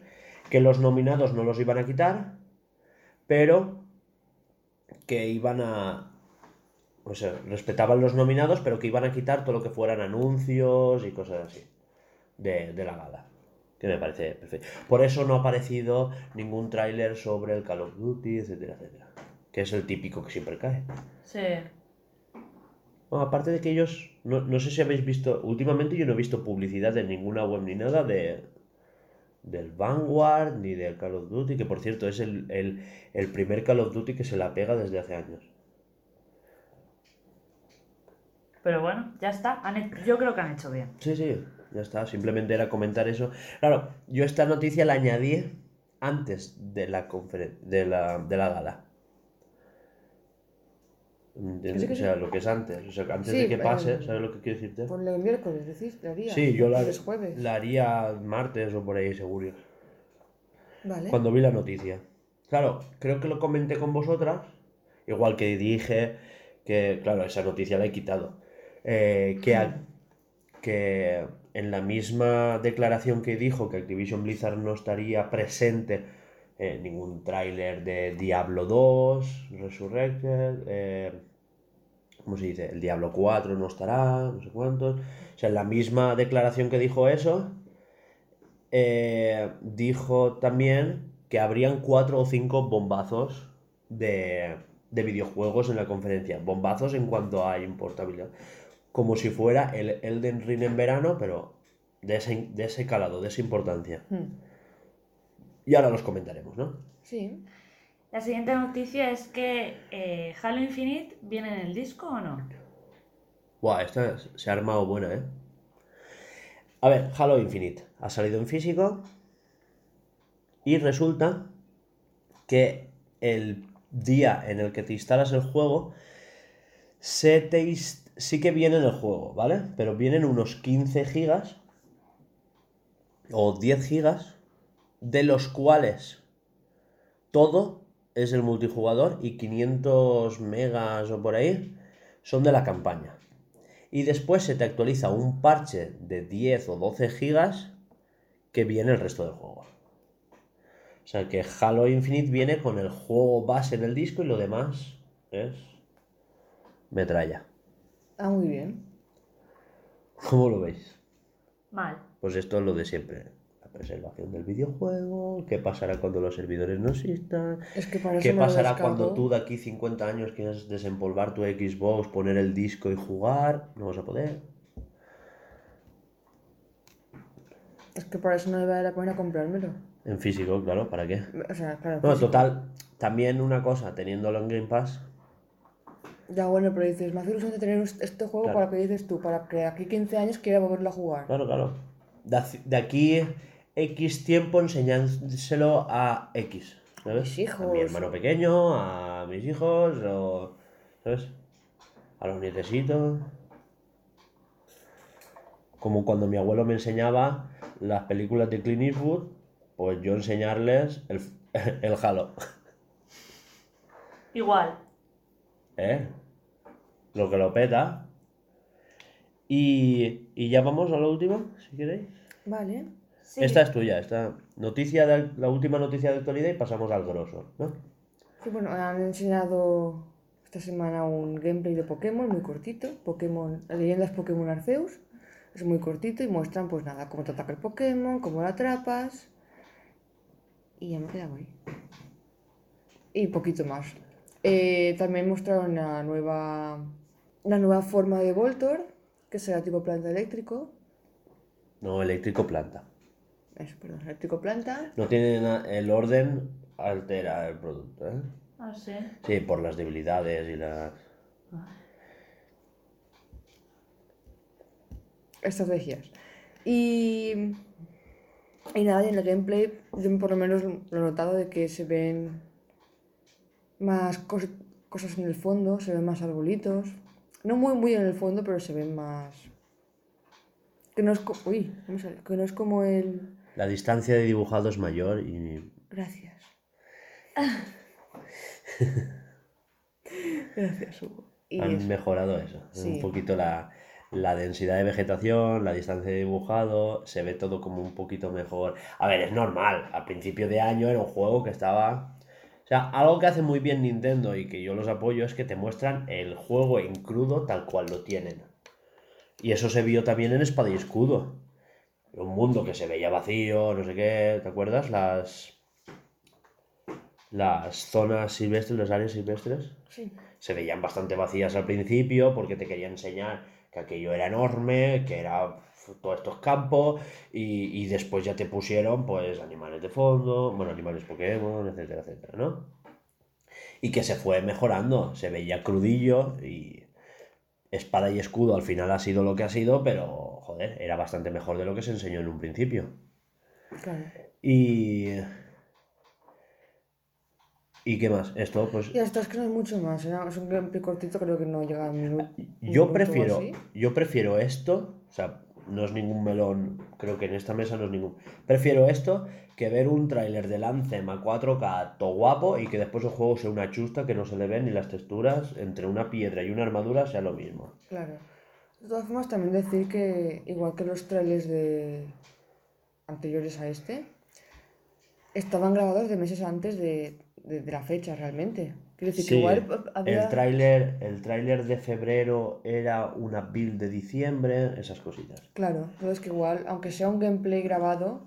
Que los nominados no los iban a quitar, pero que iban a. O sea, respetaban los nominados, pero que iban a quitar todo lo que fueran anuncios y cosas así. De, de la gala. Que me parece perfecto. Por eso no ha aparecido ningún tráiler sobre el Call of Duty, etcétera, etcétera. Que es el típico que siempre cae. Sí. Bueno, aparte de que ellos, no, no sé si habéis visto, últimamente yo no he visto publicidad en ninguna web ni nada de del Vanguard ni del Call of Duty, que por cierto es el, el- el primer Call of Duty que se la pega desde hace años. Pero bueno, ya está. Han Yo creo que han hecho bien. Sí, sí, ya está, simplemente era comentar eso. Claro, yo esta noticia la añadí antes de la de la, de la gala. O sí. sea, lo que es antes, o sea, antes Sí, de que pase, ¿sabes lo que quiero decirte? Ponle el miércoles, decís, la haría. Sí, yo la, El jueves. la haría martes o por ahí seguro. Vale. Cuando vi la noticia. Claro, creo que lo comenté con vosotras. Igual que dije que, claro, esa noticia la he quitado. eh, que, a- que en la misma declaración que dijo que Activision Blizzard no estaría presente en ningún tráiler de Diablo 2, Resurrected, eh, ¿cómo se dice? El Diablo 4 no estará, no sé cuántos. O sea, en la misma declaración que dijo eso, eh, dijo también que habrían cuatro o cinco bombazos de, de videojuegos en la conferencia. Bombazos en cuanto a importabilidad. Como si fuera el Elden Ring en verano, pero de ese, de ese calado, de esa importancia. Hmm. Y ahora los comentaremos, ¿no? Sí. La siguiente noticia es que eh, Halo Infinite viene en el disco o no. Buah, esta se ha armado buena, ¿eh? A ver, Halo Infinite ha salido en físico y resulta que el día en el que te instalas el juego se te sí que viene en el juego, ¿vale? Pero vienen unos 15 gigas o 10 gigas de los cuales todo es el multijugador y 500 megas o por ahí son de la campaña. Y después se te actualiza un parche de 10 o 12 gigas que viene el resto del juego. O sea que Halo Infinite viene con el juego base en el disco y lo demás es metralla. Ah, muy bien. ¿Cómo lo veis? Mal. Pues esto es lo de siempre. Preservación del videojuego, qué pasará cuando los servidores no existan, Es que para eso ¿Qué pasará cuando tú de aquí 50 años quieras desempolvar tu Xbox, poner el disco y jugar? No vas a poder. Es que para eso no me vale la pena comprármelo. En físico, claro, ¿para qué? O sea, claro. No, físico. total, también una cosa, teniéndolo en Game Pass, Ya bueno, pero dices, me hace ilusión de tener este juego Claro. para que dices tú, para que aquí 15 años quiera volverlo a jugar. claro, claro. De, de aquí X tiempo enseñándoselo a X, ¿sabes? mis hijos. A mi hermano pequeño, a mis hijos, o, ¿sabes? A los nietecitos. Como cuando mi abuelo me enseñaba las películas de Clint Eastwood, pues yo enseñarles el, [LAUGHS] el Halo. Igual. ¿Eh? Lo que lo peta. Y, y ya vamos a lo último, si queréis. Vale. Sí. Esta es tuya, esta noticia de, la última noticia de actualidad y pasamos al grosso, ¿no? Sí, bueno, han enseñado esta semana un gameplay de Pokémon muy cortito. Pokémon, leyendas Pokémon Arceus. Es muy cortito y muestran, pues nada, cómo te ataca el Pokémon, cómo lo atrapas. Y ya me he quedado ahí. Y poquito más. Eh, también mostraron la nueva, la nueva forma de Voltor, que será tipo planta eléctrico. No, eléctrico planta. Eso, perdón, eléctrico planta. No tiene na- el orden altera el producto, ¿eh? Ah, sí. Sí, por las debilidades y las... estrategias. Y, y nada, y en el gameplay, yo por lo menos lo he notado de que se ven más cos- cosas en el fondo, se ven más arbolitos. No muy, muy en el fondo, pero se ven más. Que no es, co- uy, no me sale, que no es como el. La distancia de dibujado es mayor y... Gracias. [LAUGHS] Gracias, Hugo. Y Han eso. mejorado eso. Sí. Un poquito la, la densidad de vegetación, la distancia de dibujado, se ve todo como un poquito mejor. A ver, es normal, al principio de año era un juego que estaba... O sea, algo que hace muy bien Nintendo y que yo los apoyo es que te muestran el juego en crudo tal cual lo tienen. Y eso se vio también en Espada y Escudo. Un mundo que se veía vacío, no sé qué, ¿te acuerdas? Las... Las zonas silvestres, las áreas silvestres Sí. se veían bastante vacías al principio porque te quería enseñar que aquello era enorme, que era todos estos campos y, y después ya te pusieron pues animales de fondo, bueno, animales Pokémon, etcétera, etcétera, ¿no? Y que se fue mejorando, se veía crudillo y espada y escudo al final ha sido lo que ha sido, pero joder, era bastante mejor de lo que se enseñó en un principio. Claro. Y... ¿Y qué más? Esto pues... Y hasta es que no es mucho más. Es un gameplay cortito, creo que no llega a minuto. Yo prefiero, yo prefiero esto, o sea, no es ningún melón, creo que en esta mesa no es ningún. Prefiero esto que ver un tráiler del Anthem a 4K todo guapo y que después el juego sea una chusta que no se le ven ni las texturas, entre una piedra y una armadura sea lo mismo. Claro. De todas formas, también decir que, igual que los trailers de anteriores a este, estaban grabados de meses antes de, de- de la fecha realmente. Quiero decir que Sí, igual había... el tráiler, el tráiler de febrero era una build de diciembre, esas cositas. Claro, pero es que igual, aunque sea un gameplay grabado,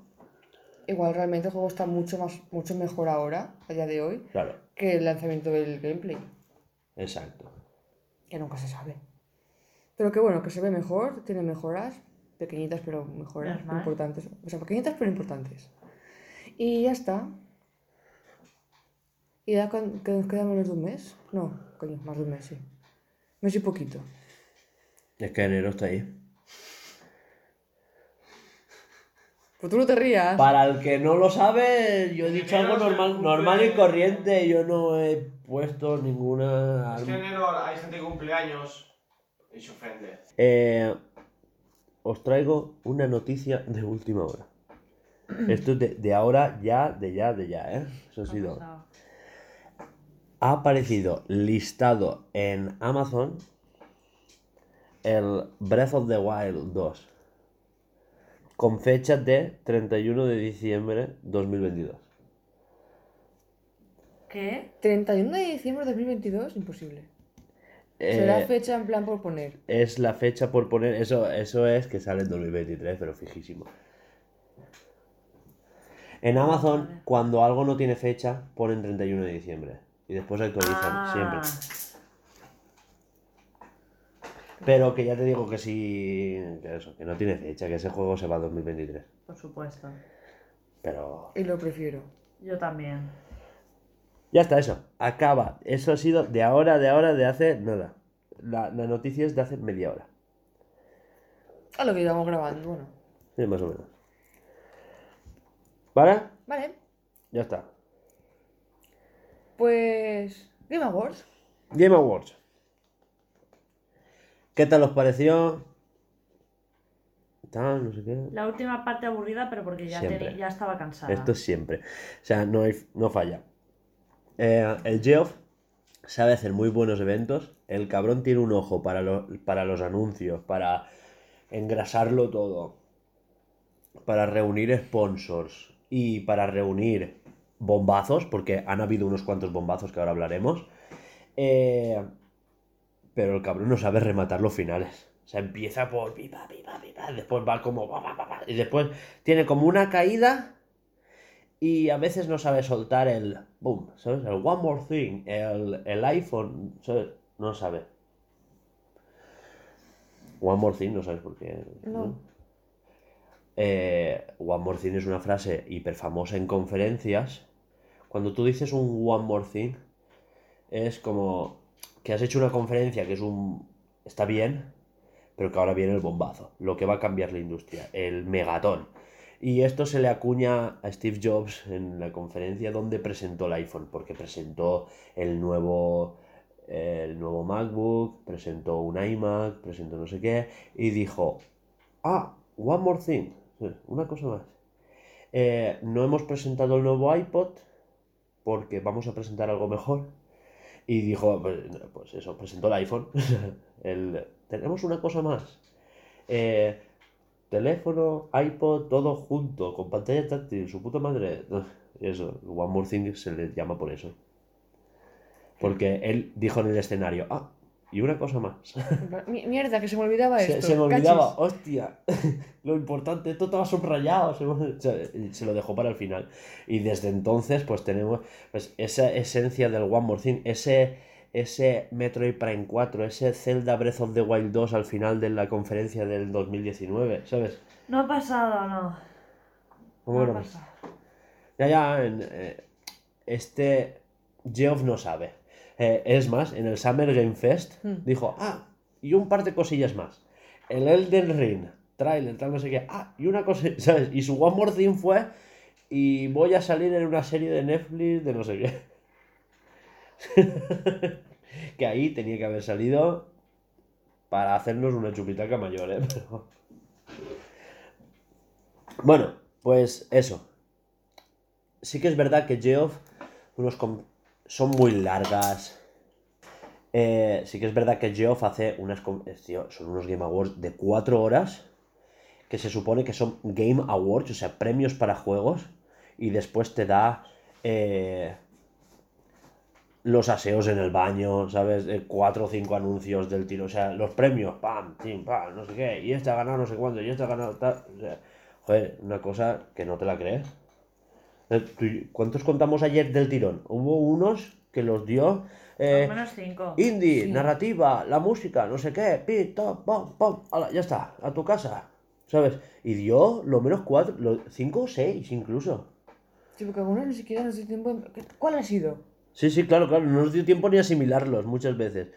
igual realmente el juego está mucho más, mucho mejor ahora, a día de hoy, Claro, que el lanzamiento del gameplay, exacto. que nunca se sabe. Pero que bueno, que se ve mejor, tiene mejoras, pequeñitas pero mejoras, importantes. O sea, pequeñitas pero importantes. Y ya está. ¿Y ya con- que nos queda menos de un mes? No, coño, más de un mes, sí. Mes y poquito. Es que enero está ahí. Pues tú no te rías. Para el que no lo sabe, yo he dicho algo Enero normal, cumple- normal y corriente. Yo no he puesto ninguna. Es que en enero hay gente que cumple años y se ofende. Eh, os traigo una noticia de última hora. Esto es de, de ahora, ya, de ya, de ya, ¿eh? Eso ha sido. pasado? Ha aparecido listado en Amazon el Breath of the Wild 2. Con fecha de 31 de diciembre 2022. ¿Qué? 31 de diciembre de 2022, imposible. Será Eh, fecha en plan por poner. es la fecha por poner. Eso, eso es que sale en 2023, pero fijísimo. En Amazon, cuando algo no tiene fecha, ponen 31 de diciembre. Y después actualizan, Ah, siempre. Pero que ya te digo que sí. Que eso, que no tiene fecha, que ese juego se va a 2023. Por supuesto. Pero. Y lo prefiero. Yo también. Ya está, eso. Acaba. Eso ha sido de ahora, de ahora, de hace nada. La, la noticia es de hace media hora. A lo que íbamos grabando, bueno. Sí, más o menos. ¿Vale? Vale, Ya está. Pues. Game Awards. Game Awards. ¿Qué tal os pareció? Tal, no sé qué. La última parte aburrida, pero porque ya, estaba cansada. Esto es siempre. O sea, no, hay, no falla. Eh, el Geoff sabe hacer muy buenos eventos. El cabrón tiene un ojo para, lo- para los anuncios, para engrasarlo todo, para reunir sponsors y para reunir bombazos, porque han habido unos cuantos bombazos que ahora hablaremos. Eh, pero el cabrón no sabe rematar los finales. O sea, empieza por pipa, pipa, pipa, después va como y después tiene como una caída y a veces no sabe soltar el boom, ¿sabes? El one more thing, el, el iPhone, ¿sabes? No sabe. One more thing, no sabes por qué. No. Eh, one more thing es una frase hiper famosa en conferencias. Cuando tú dices un one more thing, es como que has hecho una conferencia que es un. está bien, pero que ahora viene el bombazo, lo que va a cambiar la industria, el megatón. Y esto se le acuña a Steve Jobs en la conferencia donde presentó el iPhone, porque presentó el nuevo, el nuevo MacBook, presentó un iMac, presentó no sé qué, y dijo, ah, one more thing, una cosa más. Eh, no hemos presentado el nuevo iPod porque vamos a presentar algo mejor. Y dijo, pues, pues eso, presentó el iPhone. [LAUGHS] el, tenemos una cosa más. eh, teléfono, iPod, todo junto, con pantalla táctil, su puta madre. [LAUGHS] Eso, One More Thing se le llama por eso. Porque él dijo en el escenario, ah, y una cosa más. En plan, "Mi- Mierda, que se me olvidaba esto. se me olvidaba, cachis". hostia, [LAUGHS] lo importante, esto estaba subrayado, se, me- se- se lo dejó para el final. Y desde entonces, pues tenemos pues, esa esencia del One More Thing, ese, ese Metroid Prime 4, ese Zelda Breath of the Wild 2 al final de la conferencia del 2019, ¿sabes? No ha pasado, no. ¿Cómo no que ha no? pasado. Ya, ya, en, eh, este Geoff no sabe. Eh, es más, en el Summer Game Fest Hmm. dijo, ah, y un par de cosillas más. El Elden Ring, trailer, tal, no sé qué. Ah, y una cosa, [LAUGHS] ¿sabes? Y su One More Thing fue, y voy a salir en una serie de Netflix de no sé qué. [LAUGHS] que ahí tenía que haber salido para hacernos una chupitaca mayor, ¿eh? [LAUGHS] Pero- Bueno, pues eso. Sí que es verdad que Geoff unos com- son muy largas. Eh, sí que es verdad que Geoff hace unas... eh, son unos Game Awards de 4 horas que se supone que son Game Awards, o sea, premios para juegos, y después te da eh, los aseos en el baño, ¿sabes? Eh, cuatro o cinco anuncios del tiro, o sea, los premios, pam, tim, pam, no sé qué, y este ha ganado no sé cuándo, y este ha ganado tal, joder, una cosa que no te la crees. Eh, ¿Cuántos contamos ayer del tirón? Hubo unos que los dio eh, Al menos cinco. indie, Sí. narrativa, la música, no sé qué, pi, top, pam, pam, ala, ya está, a tu casa, ¿sabes? Y dio lo menos cuatro, lo- cinco o seis incluso. Sí, porque algunos ni siquiera nos dio tiempo. en- ¿Qué- ¿Cuál ha sido? Sí, sí, claro, claro, no nos dio tiempo ni asimilarlos muchas veces.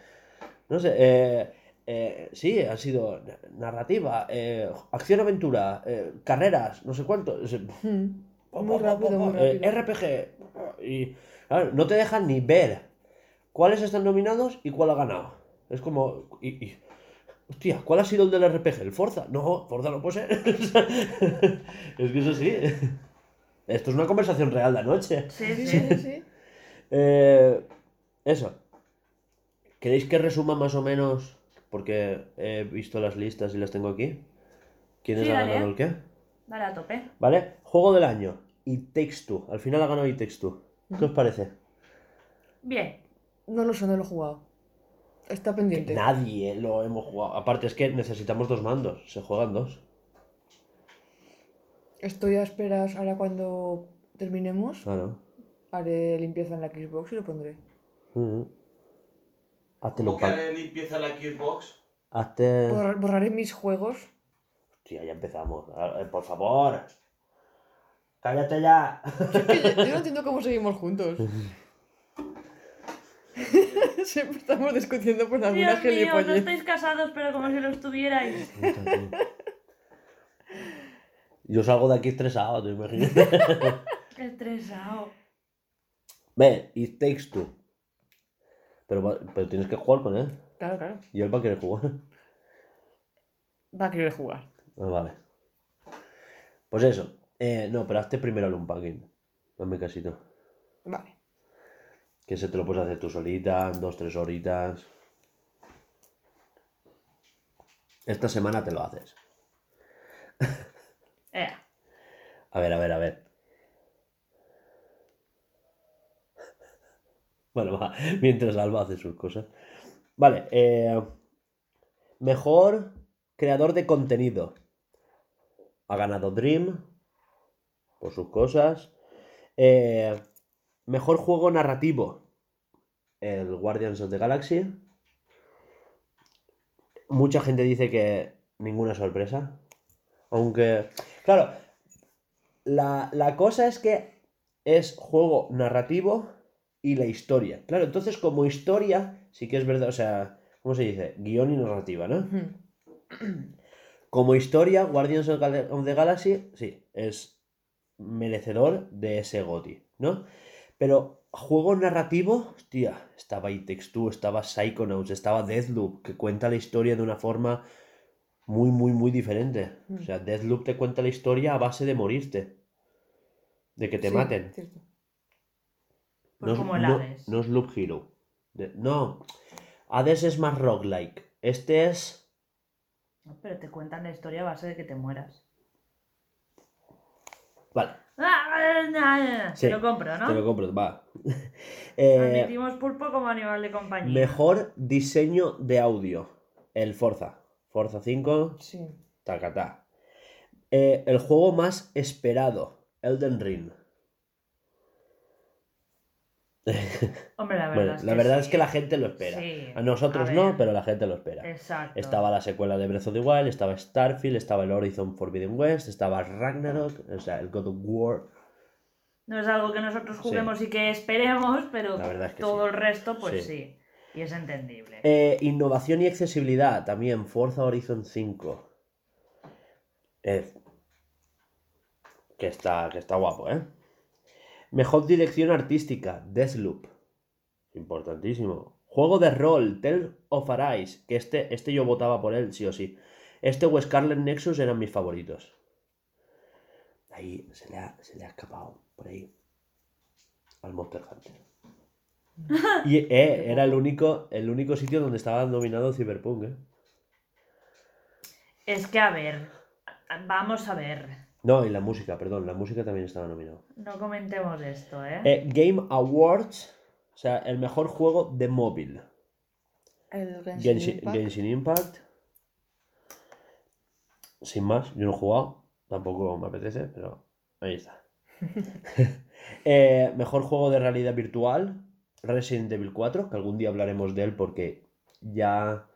No sé, eh, eh, sí, ha sido na- narrativa, eh, acción-aventura, eh, carreras, no sé cuánto. Hmm. Muy rápido, muy pa, eh, rápido. RPG. Y claro, no te dejan ni ver cuáles están nominados y cuál ha ganado. Es como. y- y- hostia, ¿cuál ha sido el del RPG? ¿El Forza? No, Forza no puede ser. [LAUGHS] es que eso sí. Esto es una conversación real de anoche. Sí, Sí, sí. sí, sí. sí. [LAUGHS] Eh, eso. ¿Queréis que resuma más o menos? Porque he visto las listas y las tengo aquí. ¿Quiénes Sí, ha dale. ganado el qué? Dale a tope. ¿Vale? Juego del año. Y Takes Two. Al final ha ganado y Takes Two. ¿Qué os parece? Bien. No lo sé, no lo he jugado. Está pendiente. Nadie lo hemos jugado. Aparte es que necesitamos dos mandos. Se juegan dos. Estoy a esperas ahora cuando terminemos. Claro. Haré limpieza en la Xbox y lo pondré. Mm. Hazte ¿Cómo lo que haré limpieza en la Xbox? Hazte. Borrar- borraré mis juegos. Hostia, ya empezamos. Por favor. Cállate ya. [LAUGHS] Es que yo, yo no entiendo cómo seguimos juntos. [LAUGHS] Siempre estamos discutiendo por alguna Dios mío, no estáis casados, pero como si lo estuvierais. [LAUGHS] Yo salgo de aquí estresado, te imaginas. Estresado. Ve, It Takes Two. Pero, va- pero tienes que jugar con él. Claro, claro. Y él va a querer jugar. Va a querer jugar. Ah, vale. Pues eso. Eh, no, pero hazte primero el unpacking. Dame casito. Vale. Que ese te lo puedes hacer tú solita, en dos, tres horitas. Esta semana te lo haces. [LAUGHS] Ea. A ver, a ver, a ver. [LAUGHS] Bueno, va, mientras Alba hace sus cosas. Vale, eh, mejor creador de contenido. Ha ganado Dream por sus cosas. Eh, mejor juego narrativo. El Guardians of the Galaxy. Mucha gente dice que ninguna sorpresa. Aunque, claro, la, la cosa es que es juego narrativo y la historia. Claro, entonces como historia, sí que es verdad, o sea, ¿cómo se dice? Guión y narrativa, ¿no? Como historia, Guardians of the Galaxy, sí, es merecedor de ese GOTY, ¿no? Pero juego narrativo, hostia, estaba It Takes Two, estaba Psychonauts, estaba Deathloop, que cuenta la historia de una forma muy, muy, muy diferente. O sea, Deathloop te cuenta la historia a base de morirte. De que te Sí, maten. cierto. Pues es- como el no- Hades. no es Loop Hero. De- no. Hades es más roguelike. Este es. Pero te cuentan la historia a base de que te mueras. Vale, Se Sí, lo compro, ¿no? te lo compro, va. Eh, Admitimos pulpo como animal de compañía. mejor diseño de audio. El Forza. Forza 5, Sí. tacatá. Eh, el juego más esperado. Elden Ring. Hombre, la [LAUGHS] verdad, Bueno, es, la que verdad sí. es que la gente lo espera. Sí, A nosotros a no, pero la gente lo espera. Exacto. Estaba la secuela de Breath of the Wild, estaba Starfield, estaba el Horizon Forbidden West, estaba Ragnarok, o sea, el God of War. No es algo que nosotros Sí. juguemos y que esperemos, pero La verdad es que todo el resto, pues Sí. sí. Y es entendible. Eh, innovación y accesibilidad, también Forza Horizon 5. Eh, que, está, que está guapo, ¿eh? Mejor dirección artística, Deathloop. Importantísimo. Juego de rol, Tale of Arise. Que este, este yo votaba por él, sí o sí. Este o Scarlet Nexus eran mis favoritos. Ahí se le ha, se le ha escapado, por ahí. Al Monster Hunter. [LAUGHS] Y eh, era el único, el único sitio donde estaba nominado Cyberpunk, ¿eh? Es que, a ver, vamos a ver. No, y la música, perdón, la música también estaba nominado. No comentemos esto, ¿eh? Eh, Game Awards, o sea, el mejor juego de móvil. El Genshin Genshin, Impact. Genshin Impact. Sin más, yo no he jugado, tampoco me apetece, pero ahí está. [LAUGHS] [LAUGHS] Eh, mejor juego de realidad virtual, Resident Evil 4, que algún día hablaremos de él porque ya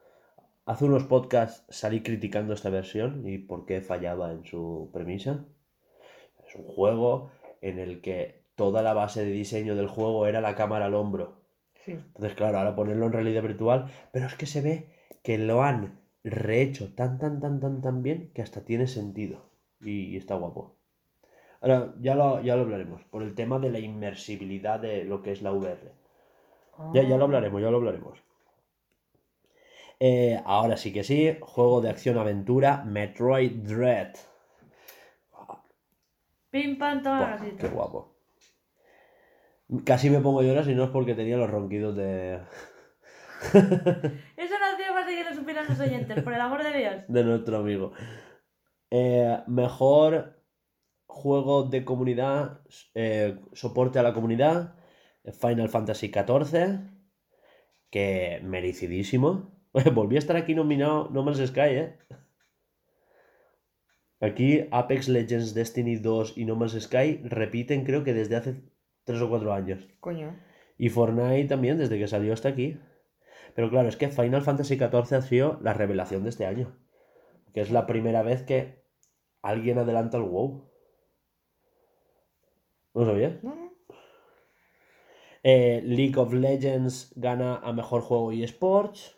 hace unos podcasts salí criticando esta versión y por qué fallaba en su premisa. Es un juego en el que toda la base de diseño del juego era la cámara al hombro. Sí. Entonces, claro, ahora ponerlo en realidad virtual, pero es que se ve que lo han rehecho tan, tan, tan, tan, tan bien que hasta tiene sentido. Y, y está guapo. Ahora, ya lo, ya lo hablaremos, por el tema de la inmersibilidad de lo que es la VR. Ya, ya lo hablaremos, ya lo hablaremos. Eh, ahora sí que sí, juego de acción-aventura, Metroid Dread. Pim, pam, toma Buah, qué guapo. Casi me pongo a llorar si no es porque tenía los ronquidos de, [LAUGHS] Eso no hacía falta que lo supieran los oyentes, por el amor de Dios. de nuestro amigo. Eh, mejor juego de comunidad, eh, soporte a la comunidad, Final Fantasy XIV, que merecidísimo. Volví a estar aquí nominado No Man's Sky, ¿eh? Aquí Apex Legends, Destiny 2 y No Man's Sky repiten creo que desde hace 3 o 4 años. Coño. Y Fortnite también, desde que salió hasta aquí. Pero claro, es que Final Fantasy XIV ha sido la revelación de este año. Que es la primera vez que alguien adelanta el WoW. ¿No lo sabías? No, no. Eh, League of Legends gana a mejor juego y esports.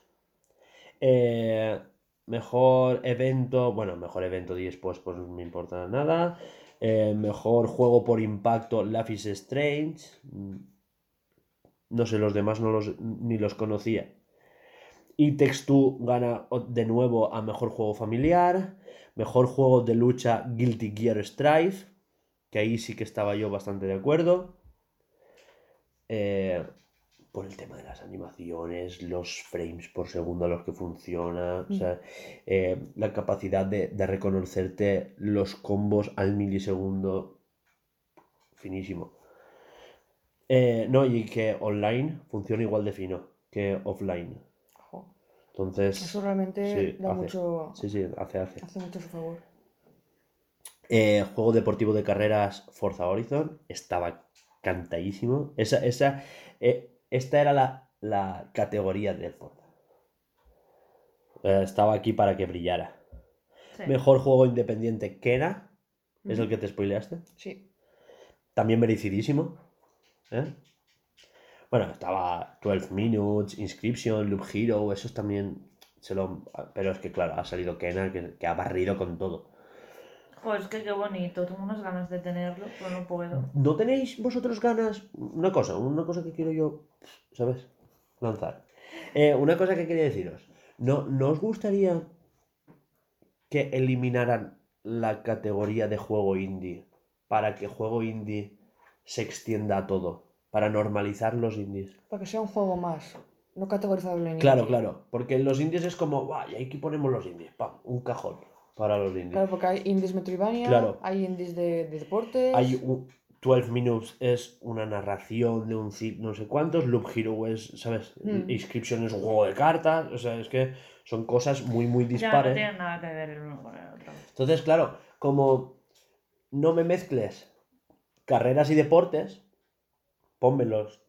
Eh, mejor evento, bueno, mejor evento de esports, pues no me importa nada. Eh, mejor juego por impacto, Life is Strange. Mm, No sé, los demás no los, ni los conocía. Y Text2 gana de nuevo a mejor juego familiar. Mejor juego de lucha, Guilty Gear Strive. Que ahí sí que estaba yo bastante de acuerdo. Eh, por el tema de las animaciones, los frames por segundo a los que funciona, o sea, eh, la capacidad de, de reconocerte los combos al milisegundo, finísimo. Eh, no, y que online funciona igual de fino que offline. Entonces, Eso realmente sí, da hace. mucho. sí, sí, hace, hace. Hace mucho su favor. Eh, juego deportivo de carreras Forza Horizon. Estaba cantadísimo. Esa, esa, eh, esta era la, la categoría del Forza. Eh, estaba aquí para que brillara. Sí. Mejor juego independiente Kena. Es el que te spoileaste. Sí. También merecidísimo. ¿eh? Bueno, estaba 12 Minutes, Inscription, Loop Hero. Esos también se lo. Pero es que, claro, ha salido Kena que, que ha barrido con todo. Joder, es que qué bonito. Tengo unas ganas de tenerlo, pero no puedo. ¿No tenéis vosotros ganas? Una cosa, una cosa que quiero yo, ¿sabes? Lanzar. Eh, una cosa que quería deciros. ¿No, ¿No os gustaría que eliminaran la categoría de juego indie para que juego indie se extienda a todo? Para normalizar los indies. Para que sea un juego más. no categorizable en Claro, indie. claro. Porque los indies es como, va, y aquí ponemos los indies. Pam, un cajón para los indies. Claro, porque hay indies Metroidvania, Claro. hay indies de, de deportes. Hay un 12 Minutes es una narración de un no sé cuántos, Loop Hero es, ¿sabes? Mm. Inscription es un juego de cartas, o sea, es que son cosas muy, muy Ya no dispares. tienen nada que ver el uno con el otro. Entonces, claro, como no me mezcles carreras y deportes, pónmelos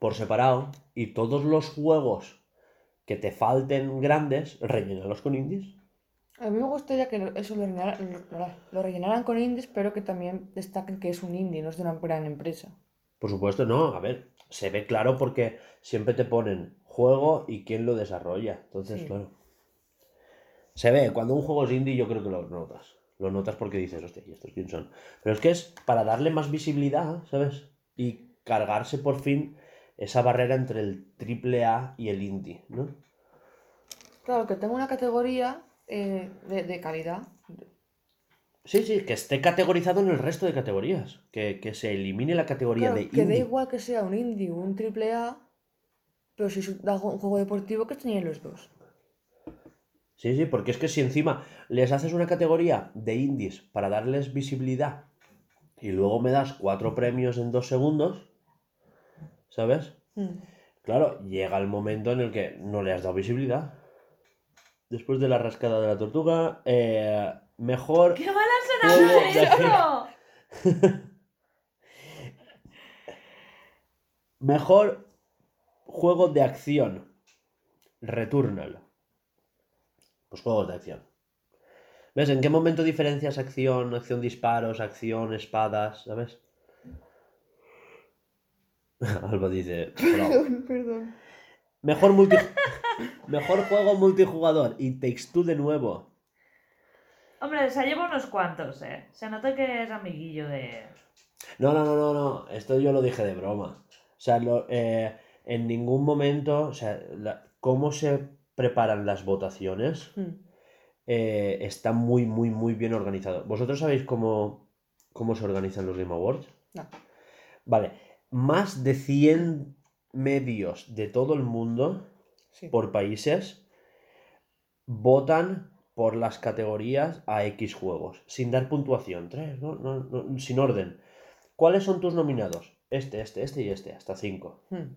por separado y todos los juegos que te falten grandes, rellénalos con indies. A mí me gustaría que eso lo rellenaran, lo- lo rellenaran con indies, pero que también destaquen que es un indie, no es de una gran empresa. Por supuesto, no, a ver, se ve claro porque siempre te ponen juego y quién lo desarrolla. Entonces, Sí. claro. Se ve, cuando un juego es indie yo creo que lo notas. Lo notas porque dices, hostia, ¿y estos quién son? Pero es que es para darle más visibilidad, ¿sabes? Y cargarse por fin esa barrera entre el triple A y el indie, ¿no? Claro, que tenga una categoría eh, de, de calidad. Sí, sí, que esté categorizado en el resto de categorías. Que, que se elimine la categoría Claro, de que da indie. igual que sea un indie o un triple A, pero si es un juego deportivo que tenían los dos. Sí, sí, porque es que si encima les haces una categoría de indies para darles visibilidad y luego me das cuatro premios en dos segundos, ¿sabes? Mm. Claro, llega el momento en el que no le has dado visibilidad. Después de la rascada de la tortuga, eh, mejor... ¡Qué mala! [LAUGHS] Mejor juego de acción. Returnal. Pues juegos de acción. ¿Ves? ¿En qué momento diferencias acción, acción disparos, acción espadas? ¿Sabes? [LAUGHS] Alba dice. Perdón, perdón. Mejor, multi... Mejor juego multijugador. Y Takes Two de nuevo. Hombre, se lleva unos cuantos, eh. Se nota que es amiguillo de. No, no, no, no, no. Esto yo lo dije de broma. O sea, lo- eh, en ningún momento, o sea, la- cómo se preparan las votaciones Mm. eh, está muy, muy, muy bien organizado. ¿Vosotros sabéis cómo, cómo se organizan los Game Awards? No. Vale, más de 100 medios de todo el mundo, Sí. por países, votan por las categorías a X juegos, sin dar puntuación, tres, no, no, no, sin orden. ¿Cuáles son tus nominados? Este, este, este y este, hasta 5. Mm.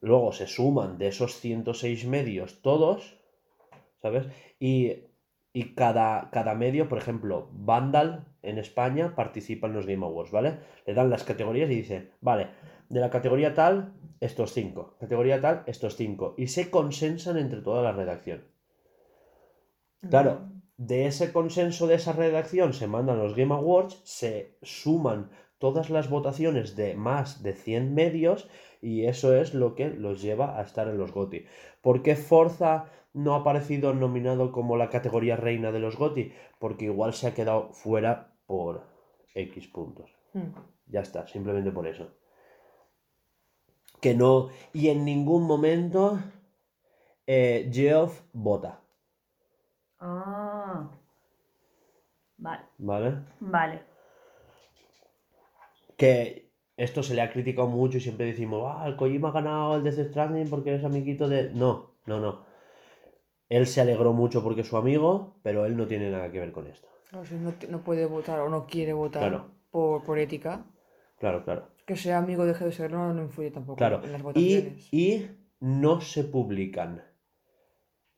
Luego se suman de esos 106 medios todos, ¿sabes? Y, y cada, cada medio, por ejemplo, Vandal en España participa en los Game Awards, ¿vale? Le dan las categorías y dice, vale, de la categoría tal, estos 5, categoría tal, estos 5, y se consensan entre toda la redacción. Claro, de ese consenso de esa redacción se mandan los Game Awards, se suman todas las votaciones de más de 100 medios y eso es lo que los lleva a estar en los GOTY. ¿Por qué Forza no ha aparecido nominado como la categoría reina de los GOTY? Porque igual se ha quedado fuera por X puntos. Mm. Ya está, simplemente por eso. Que no. Y en ningún momento eh, Geoff vota. Ah. Vale, ¿Vale? vale. Que esto se le ha criticado mucho y siempre decimos, ah, el Kojima ha ganado el Death Stranding porque es amiguito de. No, no, no. Él se alegró mucho porque es su amigo, pero él no tiene nada que ver con esto. Claro, si no, no puede votar o no quiere votar Claro. por, por ética, Claro, claro. Que sea amigo deje de serlo no influye tampoco Claro. en las Y, votaciones. y no se publican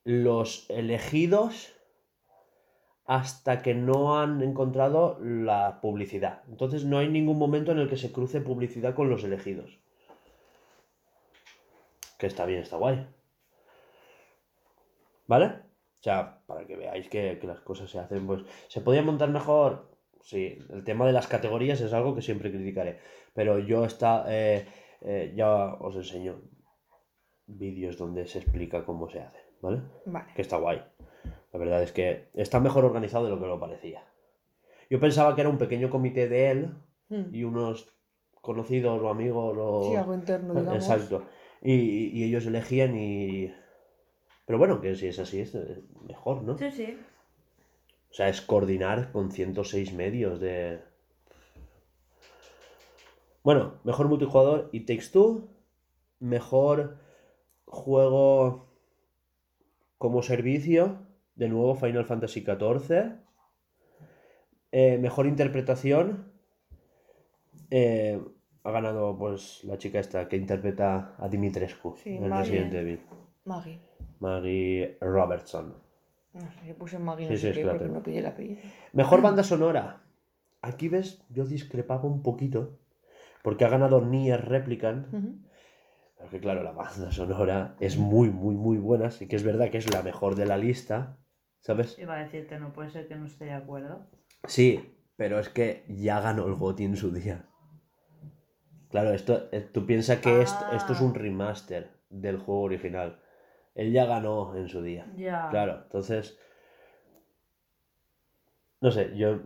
los elegidos hasta que no han encontrado la publicidad. Entonces no hay ningún momento en el que se cruce publicidad con los elegidos. Que está bien, está guay. ¿Vale? O sea, para que veáis que, que las cosas se hacen, pues... ¿Se podía montar mejor? Sí, el tema de las categorías es algo que siempre criticaré. Pero yo está, eh, eh, ya os enseño vídeos donde se explica cómo se hace, ¿vale? Vale. Que está guay. La verdad es que está mejor organizado de lo que lo parecía. Yo pensaba que era un pequeño comité de él Mm. y unos conocidos o amigos o... Sí, algo interno, digamos. Exacto. Y, y ellos elegían y... Pero bueno, que si es así es eh, mejor, ¿no? Sí, sí. O sea, es coordinar con 106 medios de... Bueno, mejor multijugador y Takes Two. Mejor juego como servicio, de nuevo Final Fantasy XIV. Eh, mejor interpretación. eh, ha ganado pues la chica esta que interpreta a Dimitrescu Sí, en Maggie. Resident Evil. Maggie. Maggie Robertson. No sé, puse Maggie no sí, sé qué porque no pillé apellido. Mejor banda sonora. Aquí ves, yo discrepaba un poquito. Porque ha ganado Nier Replicant. Porque claro, la banda sonora es muy, muy, muy buena. Sí que es verdad que es la mejor de la lista. ¿Sabes? Iba a decirte, no puede ser que no esté de acuerdo. Sí, pero es que ya ganó el GOTY en su día. Claro, esto, eh, tú piensas que esto, esto es un Ah. remaster del juego original. Él ya ganó en su día. Ya. Claro, entonces. No sé, yo.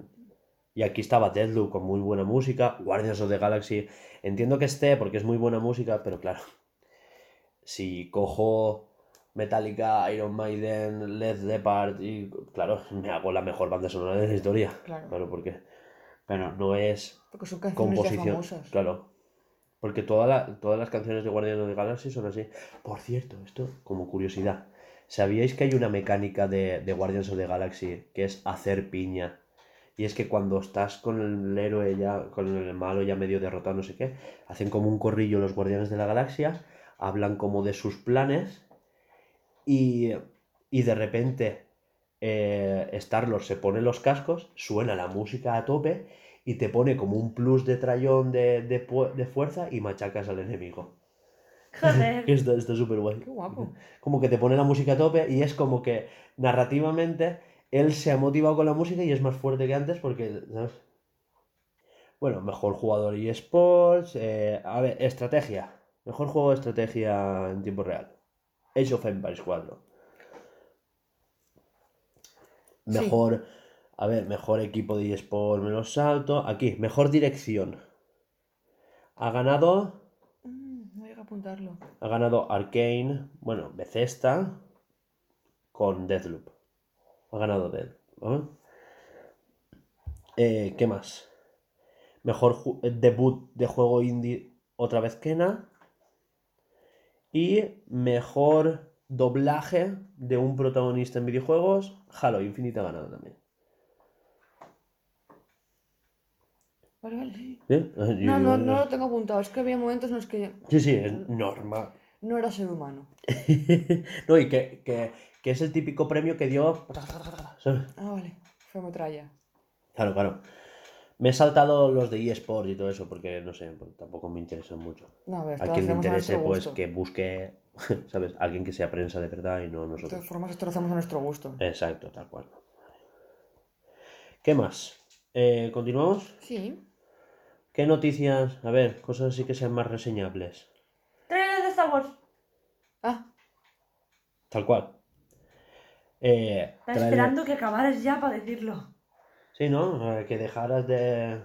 Y aquí estaba Deadloop con muy buena música. Guardians of the Galaxy. Entiendo que esté porque es muy buena música, pero claro. Si cojo Metallica, Iron Maiden, Led Zeppelin y. Claro, me hago la mejor banda sonora de la historia. Claro. Claro, porque. Pero no es Porque son canciones ya composición. famosas. Claro. Porque toda la- todas las canciones de Guardians of the Galaxy son así. Por cierto, esto como curiosidad. ¿Sabíais que hay una mecánica de, de Guardians of the Galaxy que es hacer piña? Y es que cuando estás con el héroe ya, con el malo ya medio derrotado, no sé qué, hacen como un corrillo los Guardianes de la Galaxia, hablan como de sus planes y, y de repente eh, Star-Lord se pone los cascos, suena la música a tope y te pone como un plus de trayón de, de fuerza y machacas al enemigo. Joder. [LAUGHS] Está súper guay. Qué guapo. Como que te pone la música a tope y es como que narrativamente él se ha motivado con la música y es más fuerte que antes porque, ¿sabes? Bueno, mejor jugador y esports. eh, a ver, estrategia. Mejor juego de estrategia en tiempo real. Age of Empires 4. Sí. Mejor, a ver, mejor equipo de eSport, menos salto. Aquí, mejor dirección. Ha ganado, Mm, voy a apuntarlo. ha ganado Arkane, bueno, Bethesda con Deathloop. Ha ganado Dead. ¿vale? Eh, ¿Qué más? Mejor eh, debut de juego indie, otra vez Kena. Y mejor doblaje de un protagonista en videojuegos, Halo Infinite ha ganado también. Vale, vale, sí. ¿Sí? No, no, no lo tengo apuntado. Es que había momentos en los que Sí, sí, es normal. no era ser humano. [LAUGHS] no, y que, que- que es el típico premio que dio. Ah, vale. Fue metralla. Claro, claro. Me he saltado los de eSport y todo eso porque no sé, pues, tampoco me interesan mucho. No, a ver, A quien le interese, pues que busque, [LAUGHS] ¿sabes? Alguien que sea prensa de verdad y no De nosotros. todas formas, esto lo hacemos a nuestro gusto. Exacto, tal cual. ¿Qué más? Eh, ¿Continuamos? Sí. ¿Qué noticias? A ver, cosas así que sean más reseñables. Trailer de Star Wars. Ah, Tal cual. Eh, Estaba tráiler- esperando que acabaras ya para decirlo. Sí, ¿no? Eh, Que dejaras de,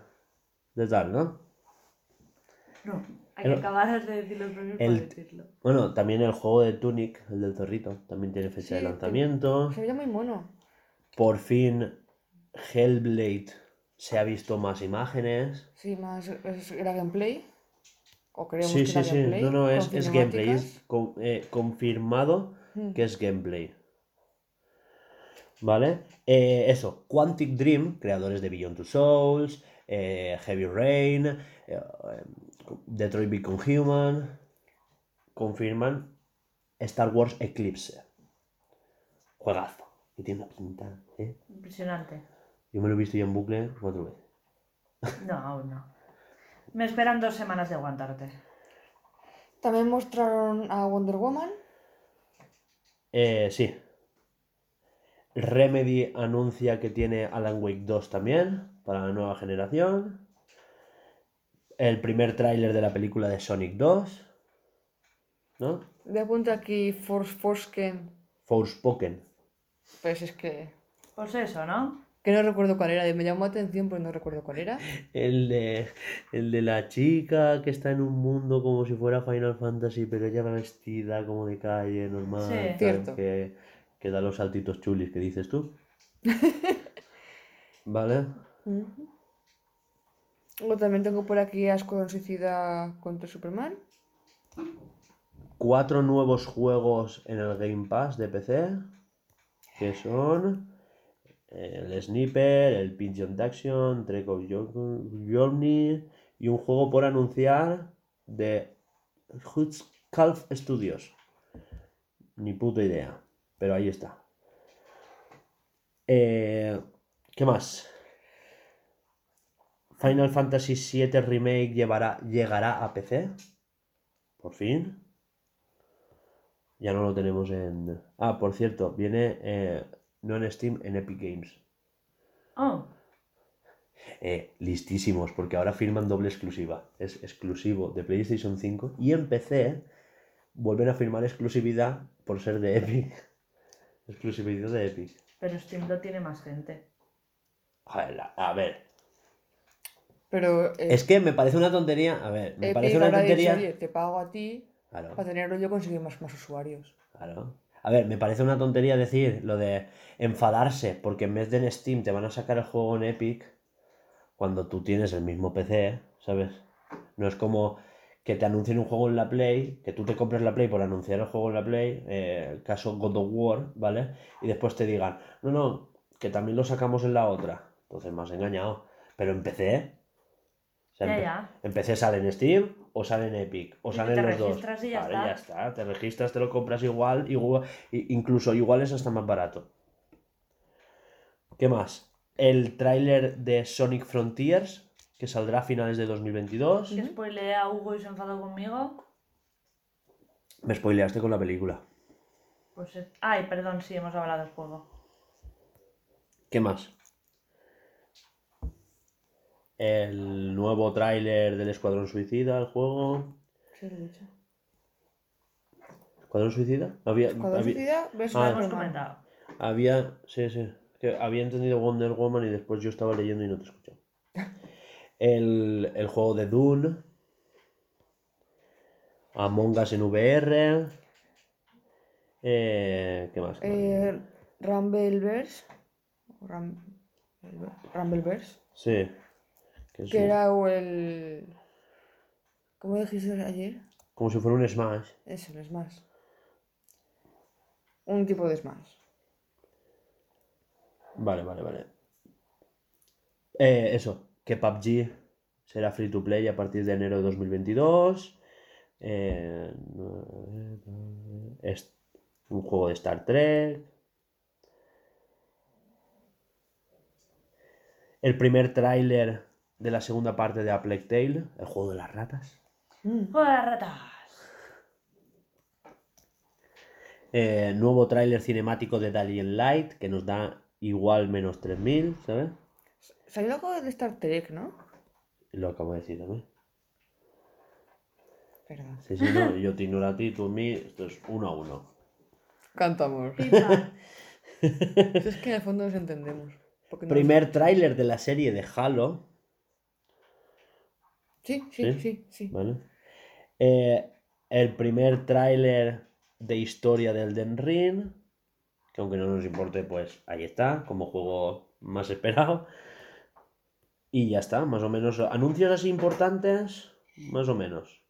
de tal, ¿no? No, hay El- que acabaras de decirlo primero el- para decirlo. Bueno, también el juego de Tunic, el del zorrito, también tiene fecha de Sí, lanzamiento. se veía muy mono. Por fin, Hellblade se ha visto más imágenes. Sí, más. ¿Era gameplay? ¿O creemos Sí, que sí, era sí. gameplay? No, no, es, es gameplay. Es con- eh, confirmado Mm. que es gameplay. ¿Vale? Eh, eso, Quantic Dream, creadores de Beyond Two Souls, eh, Heavy Rain, eh, Detroit Become Human, confirman Star Wars Eclipse. Juegazo. Que tiene una pinta, ¿eh? Impresionante. Yo me lo he visto ya en bucle cuatro veces. No, aún no. Me esperan dos semanas de aguantarte. También mostraron a Wonder Woman. Eh, sí. Remedy anuncia que tiene Alan Wake 2 también para la nueva generación. El primer tráiler de la película de Sonic 2. ¿No? De apunta aquí Force Forsken. Forspoken. Pues es que. Pues eso, ¿no? Que no recuerdo cuál era. Me llamó la atención, pero no recuerdo cuál era. [LAUGHS] El de, el de la chica que está en un mundo como si fuera Final Fantasy, pero ella va vestida como de calle, normal. Sí. Cierto. Que, que da los saltitos chulis que dices tú. [LAUGHS] ¿Vale? Luego también tengo por aquí a Escuadrón Suicida contra Superman. cuatro nuevos juegos en el Game Pass de PC, que son el Sniper, el Pigeon Daction, Trek of Journey y un juego por anunciar de Hutzkalf Studios. Ni puta idea, pero ahí está. Eh, ¿Qué más? Final Fantasy VII Remake llevará, llegará a PC. Por fin. Ya no lo tenemos en. Ah, por cierto, viene eh, no en Steam, en Epic Games. Oh, Eh, listísimos, porque ahora firman doble exclusiva. Es exclusivo de PlayStation 5 y en PC vuelven a firmar exclusividad por ser de Epic. Exclusividad de Epic. pero Steam lo tiene más gente. Joder, la- a ver, Pero eh, es que me parece una tontería. A ver, me Epic parece una dicho, tontería. oye, te pago a ti Claro. para tenerlo yo conseguir más, más usuarios. Claro. A ver, me parece una tontería decir lo de enfadarse porque en vez de en Steam te van a sacar el juego en Epic cuando tú tienes el mismo PC, ¿sabes? No es como que te anuncien un juego en la Play, que tú te compres la Play por anunciar el juego en la Play, eh, el caso God of War, ¿vale? Y después te digan, no, no, que también lo sacamos en la otra. Entonces me has engañado. Pero o sea, Ya, ya. en PC sale en Steam o sale en Epic o salen los dos. registras y ya Claro, está. ya está. Te registras, te lo compras igual, igual incluso igual es hasta más barato. ¿Qué más? El tráiler de Sonic Frontiers que saldrá a finales de 2022. Que spoileé a Hugo y se enfadó conmigo. Me spoileaste con la película. Pues. es- Ay, perdón, sí, hemos hablado del juego. ¿Qué más? El nuevo tráiler del Escuadrón Suicida, el juego. Sí, lo he dicho. ¿Escuadrón Suicida? Había, había- suicida, ves Ah. Hemos comentado. Había, sí, sí. Que había entendido Wonder Woman y después yo estaba leyendo y no te escuché. El, el juego de Dune. Among Us en VR. Eh, ¿Qué más? Eh, Rumbleverse. Ram- Rumbleverse. Sí. Que un- era el. ¿Cómo dijiste ayer? Como si fuera un Smash. Eso, el Smash. Un tipo de Smash. Vale, vale, vale. Eh, eso, que PUBG será free to play a partir de enero de 2022. Eh, es un juego de Star Trek. El primer tráiler de la segunda parte de A Plague Tale, el juego de las ratas. ¡Juego de las ratas! Eh, nuevo tráiler cinemático de Dalian Light, que nos da igual menos 3000, ¿sabes? Salió algo de Star Trek, ¿no? Lo acabo de decir también. Perdón. Sí, sí, no, yo te ignoro a ti, tú a mí, esto es uno a uno. Cantamos. Pizza. [LAUGHS] es que en el fondo nos entendemos. porque no- Primer tráiler de la serie de Halo, Sí, sí, ¿Sí? sí, sí. ¿vale? Eh, el primer tráiler de historia del Den Ring, que aunque no nos importe, pues ahí está, como juego más esperado. Y ya está, más o menos. Anuncios así importantes, más o menos.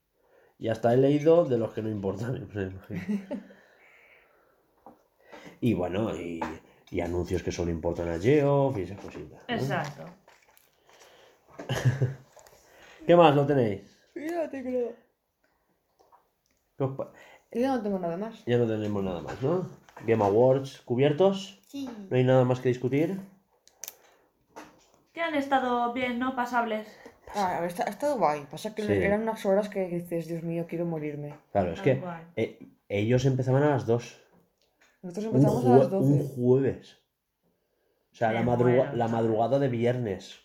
Y hasta he leído de los que no importan. [LAUGHS] y bueno, y, y anuncios que solo importan a Geoff y esas cositas. ¿no? Exacto. [LAUGHS] ¿Qué más no tenéis? Ya te creo. ¿Qué os pa- Y ya no tengo nada más. Ya no tenemos nada más, ¿no? Game Awards cubiertos. Sí. No hay nada más que discutir. Que han estado bien, ¿no? Pasables. Ah, a ver, está- ha estado guay. Pasa que Sí. eran unas horas que dices, Dios mío, quiero morirme. Claro, es Tal que eh, ellos empezaban a las 2. Nosotros Un, empezamos a las 12. un jueves. O sea, la, Me madruga- muero, la madrugada de viernes.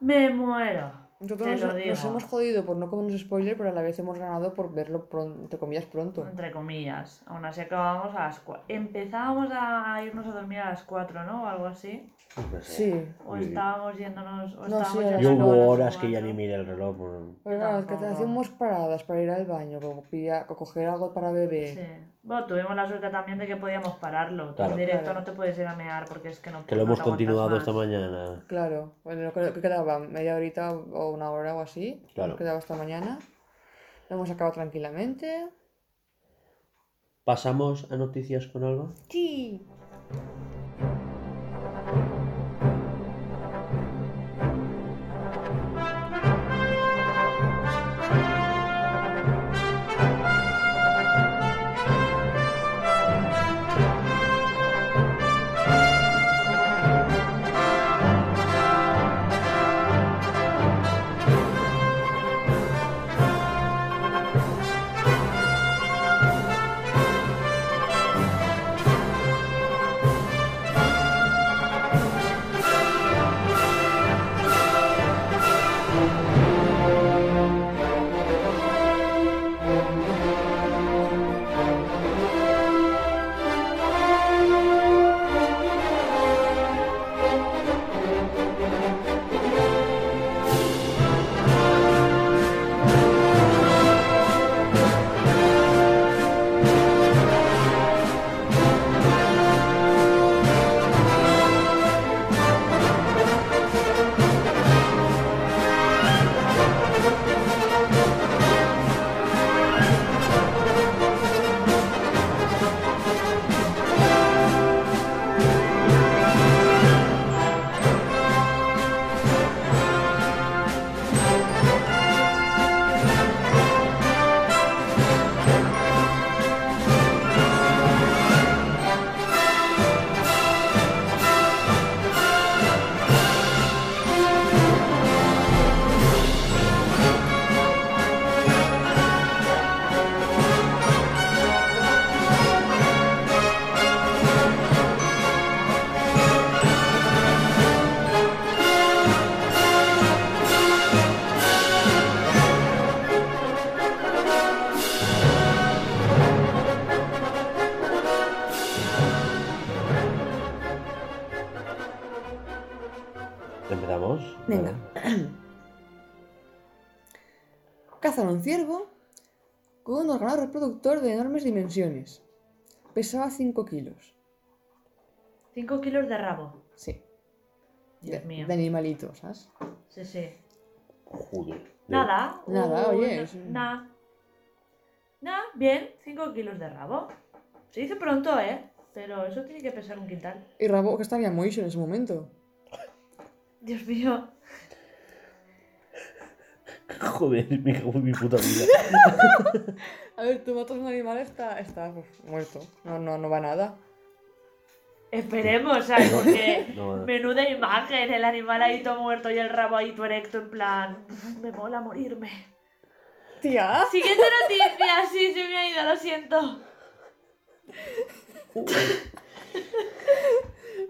Me muero. Nosotros nos, nos hemos jodido por no comernos spoiler, pero a la vez hemos ganado por verlo pronto, entre comillas pronto. Entre comillas. Aún así acabábamos a las 4. Empezábamos a irnos a dormir a las 4, ¿no? O algo así. No sé. Sí. O estábamos yéndonos. O No, estábamos sí, Yo hubo horas que ya ni miré el reloj. por- Pero claro, es que te hacíamos paradas para ir al baño, como pilla- o coger algo para beber. Sí. Bueno, tuvimos la suerte también de que podíamos pararlo. Claro. en directo Claro. no te puedes ir a mear porque es que no Que lo no hemos continuado más. esta mañana. Claro, bueno, creo que quedaba media horita o una hora o así. Claro. Nos quedaba hasta mañana. Lo hemos acabado tranquilamente. ¿Pasamos a noticias con algo? Sí. Un ciervo con un órgano reproductor de enormes dimensiones. Pesaba 5 kilos. 5 kilos de rabo. Sí. Dios de, mío. de animalito, ¿sabes? Sí, sí. Joder. Nada. Nada, un- oye, es- Nada. Nada, bien. 5 kilos de rabo. Se dice pronto, ¿eh? Pero eso tiene que pesar un quintal. Y Rabo, que estaría muy en ese momento. Dios mío. [LAUGHS] Joder, mi, mi puta vida. [LAUGHS] A ver, tú matas a un animal, está, está pues, muerto. No, no, no va nada. Esperemos, ¿sabes? Porque [LAUGHS] No, no. menuda imagen, el animal ahí todo muerto y el rabo ahí todo erecto en plan... Me mola morirme. Tía. Siguiente noticia, sí, se me ha ido, lo siento.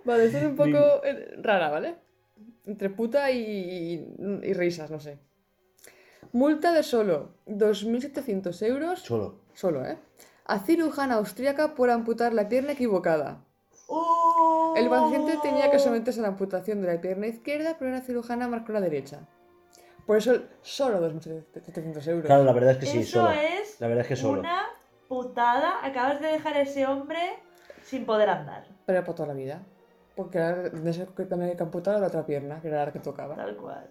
Vale, esto es un poco eh, rara, ¿vale? Entre puta y, y- y risas, no sé. Multa de solo 2.700 euros, Solo. solo, ¿eh? A cirujana austríaca por amputar la pierna equivocada. ¡Oh! El paciente tenía que someterse a la amputación de la pierna izquierda, pero la cirujana marcó la derecha. Por eso, solo 2.700 euros. Claro, la verdad es que sí, Eso solo. es La verdad es que solo. una putada. Acabas de dejar a ese hombre sin poder andar. Pero para toda la vida. Porque ahora tendrías que también hay que amputar la otra pierna, que era la que tocaba. Tal cual.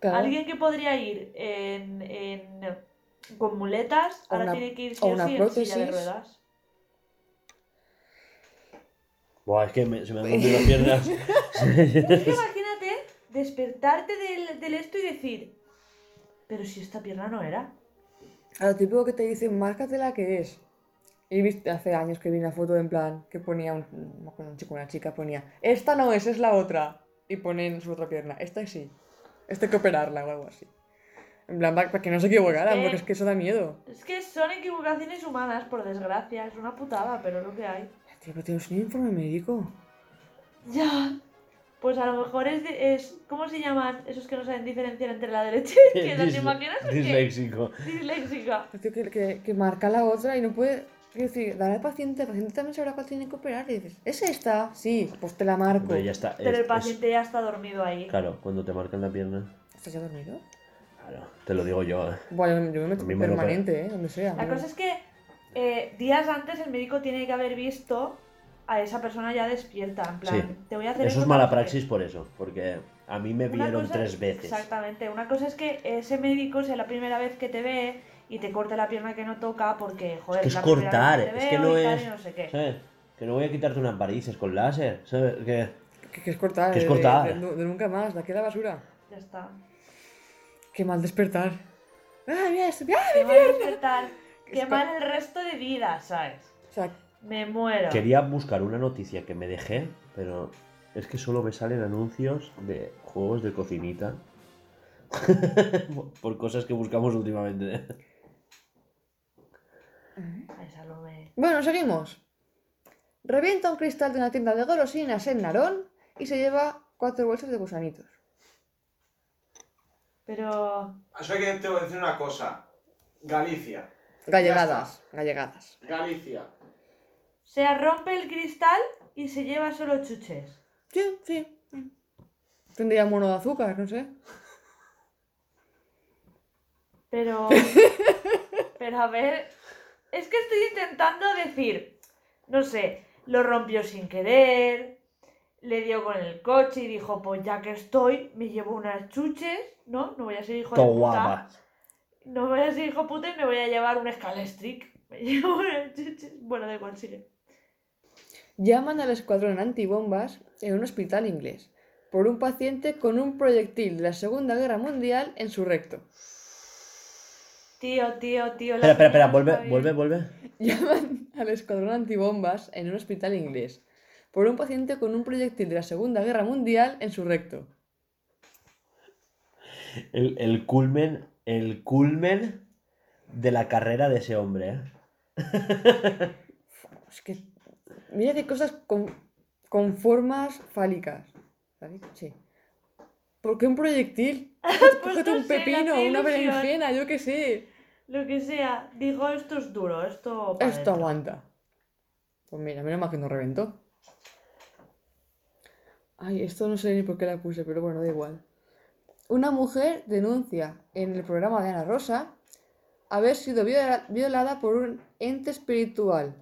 Claro. Alguien que podría ir en, en- con muletas, O ahora una- tiene que ir sí o una sí en silla de ruedas. Buah, es que me- se me han las [LAUGHS] piernas. Es que [LAUGHS] imagínate despertarte del, del esto y decir, pero si esta pierna no era. A lo típico que te dicen, márcate la que es. Y viste hace años que vi una foto en plan que ponía un, chico una chica, ponía, esta no es, es la otra. Y ponen su otra pierna, esta sí. Esta hay que operarla o algo así. En plan, para para que no se equivocaran, Eh. porque es que eso da miedo. Es que son equivocaciones humanas, por desgracia. Es una putada, pero es lo que hay. Tío, pero tienes un informe médico. Ya. Pues a lo mejor es, de- es ¿cómo se llaman esos que no saben diferenciar entre la derecha y la izquierda? ¿Te imaginas? Es que- Disléxico. Disléxica. Tío, que, que, que marca la otra y no puede... Quiero decir, dale al paciente, el paciente también sabrá cuál tiene que operar. Y dices, ¿es esta? Sí, pues te la marco. Hombre, ya está. Pero es- el es- paciente ya está dormido ahí. Claro, cuando te marcan la pierna. ¿Estás ya dormido? Claro, te lo digo yo. eh. Bueno, yo me meto me lo permanente, ¿eh? Donde sea. La pero- cosa es que eh, días antes el médico tiene que haber visto a esa persona ya despierta. En plan, Sí. te voy a hacer Eso es mala praxis por eso. Porque A mí me Una vieron cosa- tres veces. Exactamente. Una cosa es que ese médico sea la primera vez que te ve y te corte la pierna que no toca porque, joder, Que es la primera cortar, es que no es. y no sé qué. ¿sabes? Que no voy a quitarte unas varices con láser, ¿sabes? Que... Que, que es cortar. Que es de- cortar. De, de- de nunca más, de aquí a la basura. Ya está. Qué mal despertar. ¡Ah, mira esto! ¡Ah, Qué mi mal pierna! despertar. Qué Es mal el resto de vida, ¿sabes? O sea, Me muero. Quería buscar una noticia que me dejé, pero es que solo me salen anuncios de juegos de cocinita. [LAUGHS] Por cosas que buscamos últimamente. Bueno, seguimos. Revienta un cristal de una tienda de golosinas en Narón y se lleva cuatro bolsas de gusanitos. Pero. Eso hay que te voy a decir una cosa. Galicia. Gallegadas, gallegadas. Galicia. O sea, rompe el cristal y se lleva solo chuches. Sí, sí. Tendría mono de azúcar, no sé. Pero. [LAUGHS] Pero a ver. Es que estoy intentando decir. No sé, lo rompió sin querer. Le dio con el coche y dijo: Pues ya que estoy, me llevo unas chuches. ¿No? No voy a ser hijo de puta. guapa. No voy a ser hijo de puta y me voy a llevar un Scalestric. [LAUGHS] Me llevo unas chuches. Bueno, da igual, sigue. Llaman al escuadrón antibombas en un hospital inglés por un paciente con un proyectil de la Segunda Guerra Mundial en su recto. Tío, tío, tío. la Espera, espera, espera, vuelve, vuelve, vuelve. Llaman al escuadrón antibombas en un hospital inglés por un paciente con un proyectil de la Segunda Guerra Mundial en su recto. El, el culmen, el culmen de la carrera de ese hombre, ¿eh? [LAUGHS] Es que. Mira qué cosas con, con formas fálicas. ¿Fálicas? Sí. ¿Por qué un proyectil? [LAUGHS] Pues Cógete no un pepino, una berenjena, yo qué sé. Lo que sea. Digo, esto es duro, esto. Esto dentro. aguanta. Pues mira, menos mal que no reventó. Ay, esto no sé ni por qué la puse, pero bueno, da igual. Una mujer denuncia en el programa de Ana Rosa haber sido viola- violada por un ente espiritual.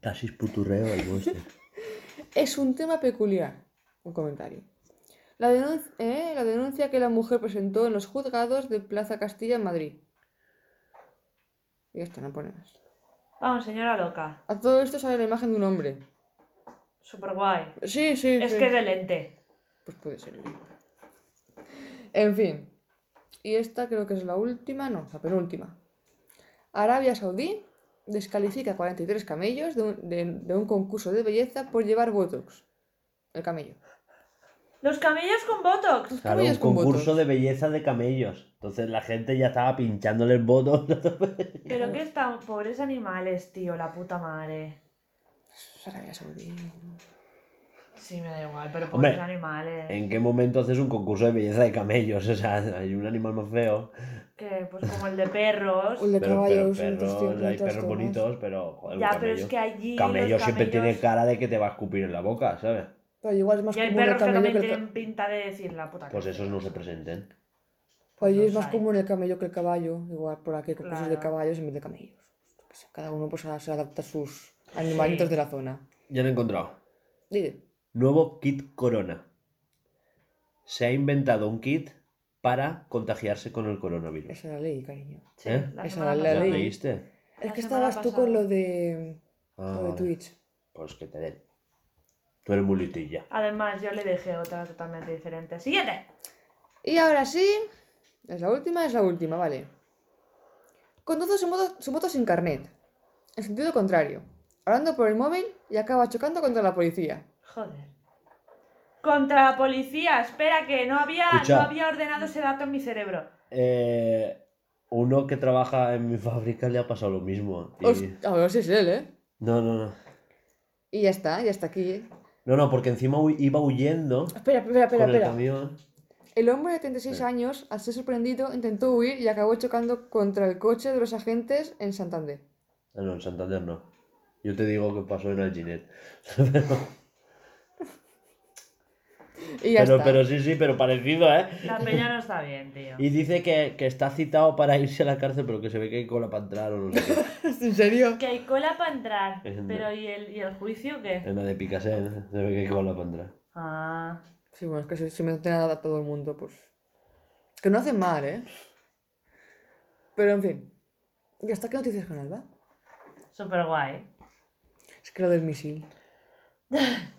Casi es puturreo el monstruo. [LAUGHS] Es un tema peculiar. Un comentario. La, eh, la denuncia que la mujer presentó en los juzgados de Plaza Castilla en Madrid. Y esto no pone más. Vamos, señora loca. A todo esto sale la imagen de un hombre. Súper guay. Sí, sí, Es sí. que es de lente. Pues puede ser. En fin. Y esta creo que es la última, no, la penúltima. Arabia Saudí descalifica a 43 camellos de un, de- de un concurso de belleza por llevar Botox. El camello. Los camellos con botox. Los Claro, un con concurso Botox. de belleza de camellos. Entonces la gente ya estaba pinchándole el voto. Pero que están pobres animales, tío, la puta madre. Arabia Saudí. Sí, me da igual, pero Hombre, pobres animales. ¿En qué momento haces un concurso de belleza de camellos? [LAUGHS] O sea, hay un animal más feo. Que, pues como el de perros. O el de Pero, pero caballos. perros, entonces, hay perros bonitos, pero joder, Ya, camello. pero es que allí. camello los siempre tiene cara de que te va a escupir en la boca, ¿sabes? Pero igual es más Y hay común el perros que camello también que el tienen pinta de decir la puta Pues que- esos no se presenten. Pues allí los es más hay. común el camello que el caballo. Igual por aquí hay concursos de Claro. caballos en vez de camellos. Pues cada uno pues, se adapta a sus animalitos Sí. de la zona. Ya lo he encontrado. Dile. Nuevo kit corona. Se ha inventado un kit para contagiarse con el coronavirus. Esa la ley, cariño. Sí, ¿Eh? la Esa la ¿Lo leí. pasada. leíste? Es La que estabas tú con lo de, Ah, lo de. Twitch. Pues que te den. Tú eres muy litilla. Además, yo le dejé otra totalmente diferente. Siguiente. Y ahora sí, es la última, es la última, vale. Conduce su moto, su moto sin carnet, en sentido contrario, hablando por el móvil y acaba chocando contra la policía. Joder. Contra la policía. Espera, que no había, Escucha. no había ordenado ese dato en mi cerebro. Eh, uno que trabaja en mi [LAUGHS] fábrica le ha pasado lo mismo. y- Host- A ver si es él, ¿eh? No, no, no. Y ya está, ya está aquí. No, no, porque encima iba huyendo Espera, espera, espera, con el espera. camión. El hombre de 36 años, al ser sorprendido, intentó huir y acabó chocando contra el coche de los agentes en Santander. Ah, no, en Santander no. Yo te digo que pasó en Alginet. [LAUGHS] Y ya pero, está. pero sí, sí, pero parecido, ¿eh? La peña no está bien, tío. Y dice que, que está citado para irse a la cárcel, pero que se ve que hay cola para entrar o no sé qué. [LAUGHS] ¿En serio? Que hay cola para entrar. Pero ¿y el, ¿y el juicio qué? En la de Picasso, ¿eh? se ve que hay cola para entrar. Ah. Sí, bueno, es que si, si meten a todo el mundo, pues. Que no hacen mal, ¿eh? Pero en fin. ¿Y hasta qué noticias con Alba? Súper guay. Es que lo del misil. [LAUGHS]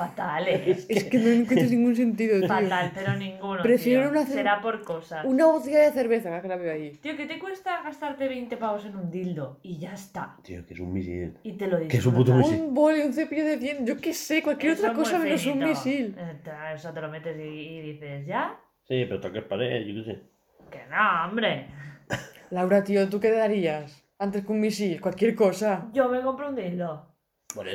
Fatal, ¿eh? Es que no encuentro [LAUGHS] ningún sentido, tío. Fatal, pero ninguno. Prefiero tío. Será por cosas. Una botella de cerveza que la veo ahí. Tío, ¿qué te cuesta gastarte 20 pavos en un dildo? Y ya está. Tío, que es un misil. Y te lo Que es un puto misil. Un boli, un cepillo de dientes, yo qué sé, cualquier Eso otra es cosa menos un misil. Eh, te- Eso te lo metes y, y dices, ¿ya? Sí, pero toques pared, yo qué sé. Que no, hombre. Laura, tío, ¿tú qué darías? Antes que un misil, cualquier cosa. Yo me compro un dildo.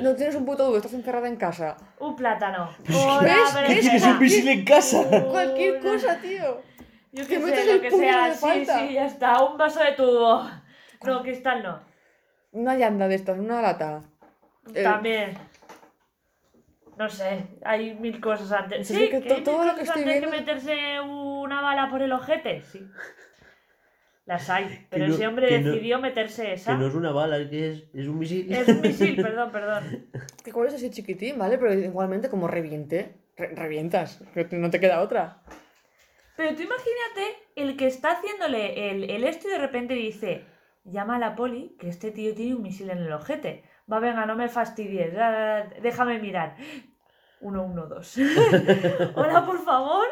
No tienes un puto duro, estás encerrada en casa. Un plátano. [LAUGHS] ¿Ves? Hola, ¿Ves? Es que es un misil en casa. [LAUGHS] Cualquier cosa, tío. Yo Que que sé, lo que sea. Sí, falta. sí, ya está. Un vaso de tubo. No, cristal no. Una llanda de estas, una lata. Eh, También. No sé, hay mil cosas antes. Sí, es que mil todo lo cosas que estoy antes que meterse una bala por el ojete. Sí. Las hay. Pero no- ese hombre que no- decidió meterse Que esa. no es una bala, que es, es un misil. Es un misil, [LAUGHS] perdón, perdón. Que cuál es así chiquitín, ¿vale? Pero igualmente como reviente, re- revientas. que No te queda otra. Pero tú imagínate el que está haciéndole el, el esto y de repente dice, llama a la poli, que este tío tiene un misil en el ojete. Va, venga, no me fastidies, déjame mirar. 112. [LAUGHS] Hola, por favor.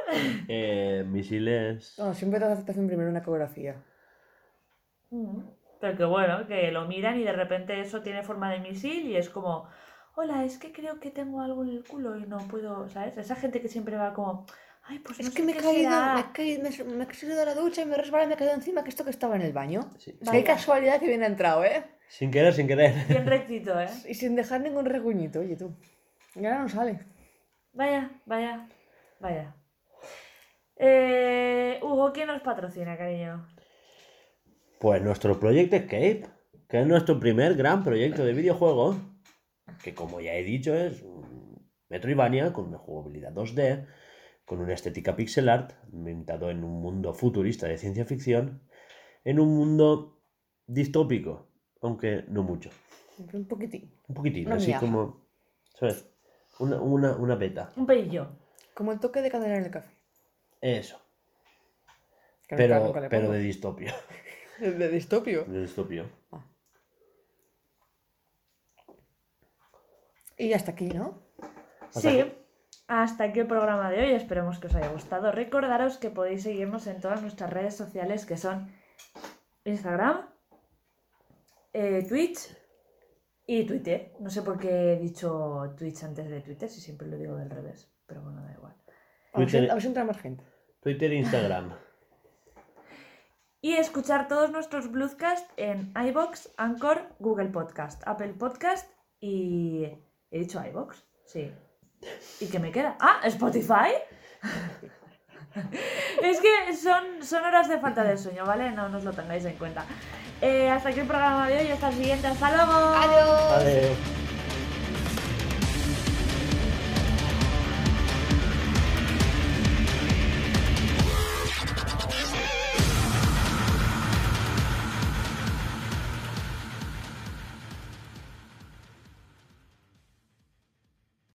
Eh, misiles. No, siempre te hace- te hacen primero una ecografía. Pero que bueno, que lo miran y de repente eso tiene forma de misil y es como, hola, es que creo que tengo algo en el culo y no puedo, ¿sabes? Esa gente que siempre va como, ay, pues Es no que sé me he qué caído, será". me he caído, me, he- me he salido de la ducha y me he resbalado y me he caído encima, que esto que estaba en el baño. Sí. Es que Qué casualidad que bien ha entrado, ¿eh? Sin querer, sin querer. [LAUGHS] Bien rectito, ¿eh? Y sin dejar ningún reguñito, oye tú. Y ahora no sale. Vaya, vaya, vaya. Eh, Hugo, ¿quién nos patrocina, cariño? Pues nuestro Project Escape, que es nuestro primer gran proyecto de videojuego, que como ya he dicho es un Metroidvania con una jugabilidad 2D, con una estética pixel art, ambientado en un mundo futurista de ciencia ficción, en un mundo distópico, aunque no mucho. Un poquitín. Un poquitín, Una así como, ¿sabes? Una, una, una beta. Un pelillo. Como el toque de canela en el café. Eso, Que pero, pero de distopio. [LAUGHS] El de distopio. De distopio. Y hasta aquí, ¿no? Hasta Sí, aquí. hasta aquí el programa de hoy. Esperemos que os haya gustado. Recordaros que podéis seguirnos en todas nuestras redes sociales que son Instagram, eh, Twitch y Twitter. No sé por qué he dicho Twitch antes de Twitter, si siempre lo digo del revés. Pero bueno, da igual. Twitter- a ver si entra más gente. Twitter e Instagram. Y escuchar todos nuestros Bluescast en iBox, Anchor, Google Podcast, Apple Podcast y. ¿He dicho iBox? Sí. ¿Y qué me queda? ¡Ah! ¿Spotify? [LAUGHS] es que son, son horas de falta de sueño, ¿vale? No nos lo tengáis en cuenta. Eh, hasta aquí el programa de hoy, hasta el siguiente. ¡Hasta luego! ¡Adiós! Adiós.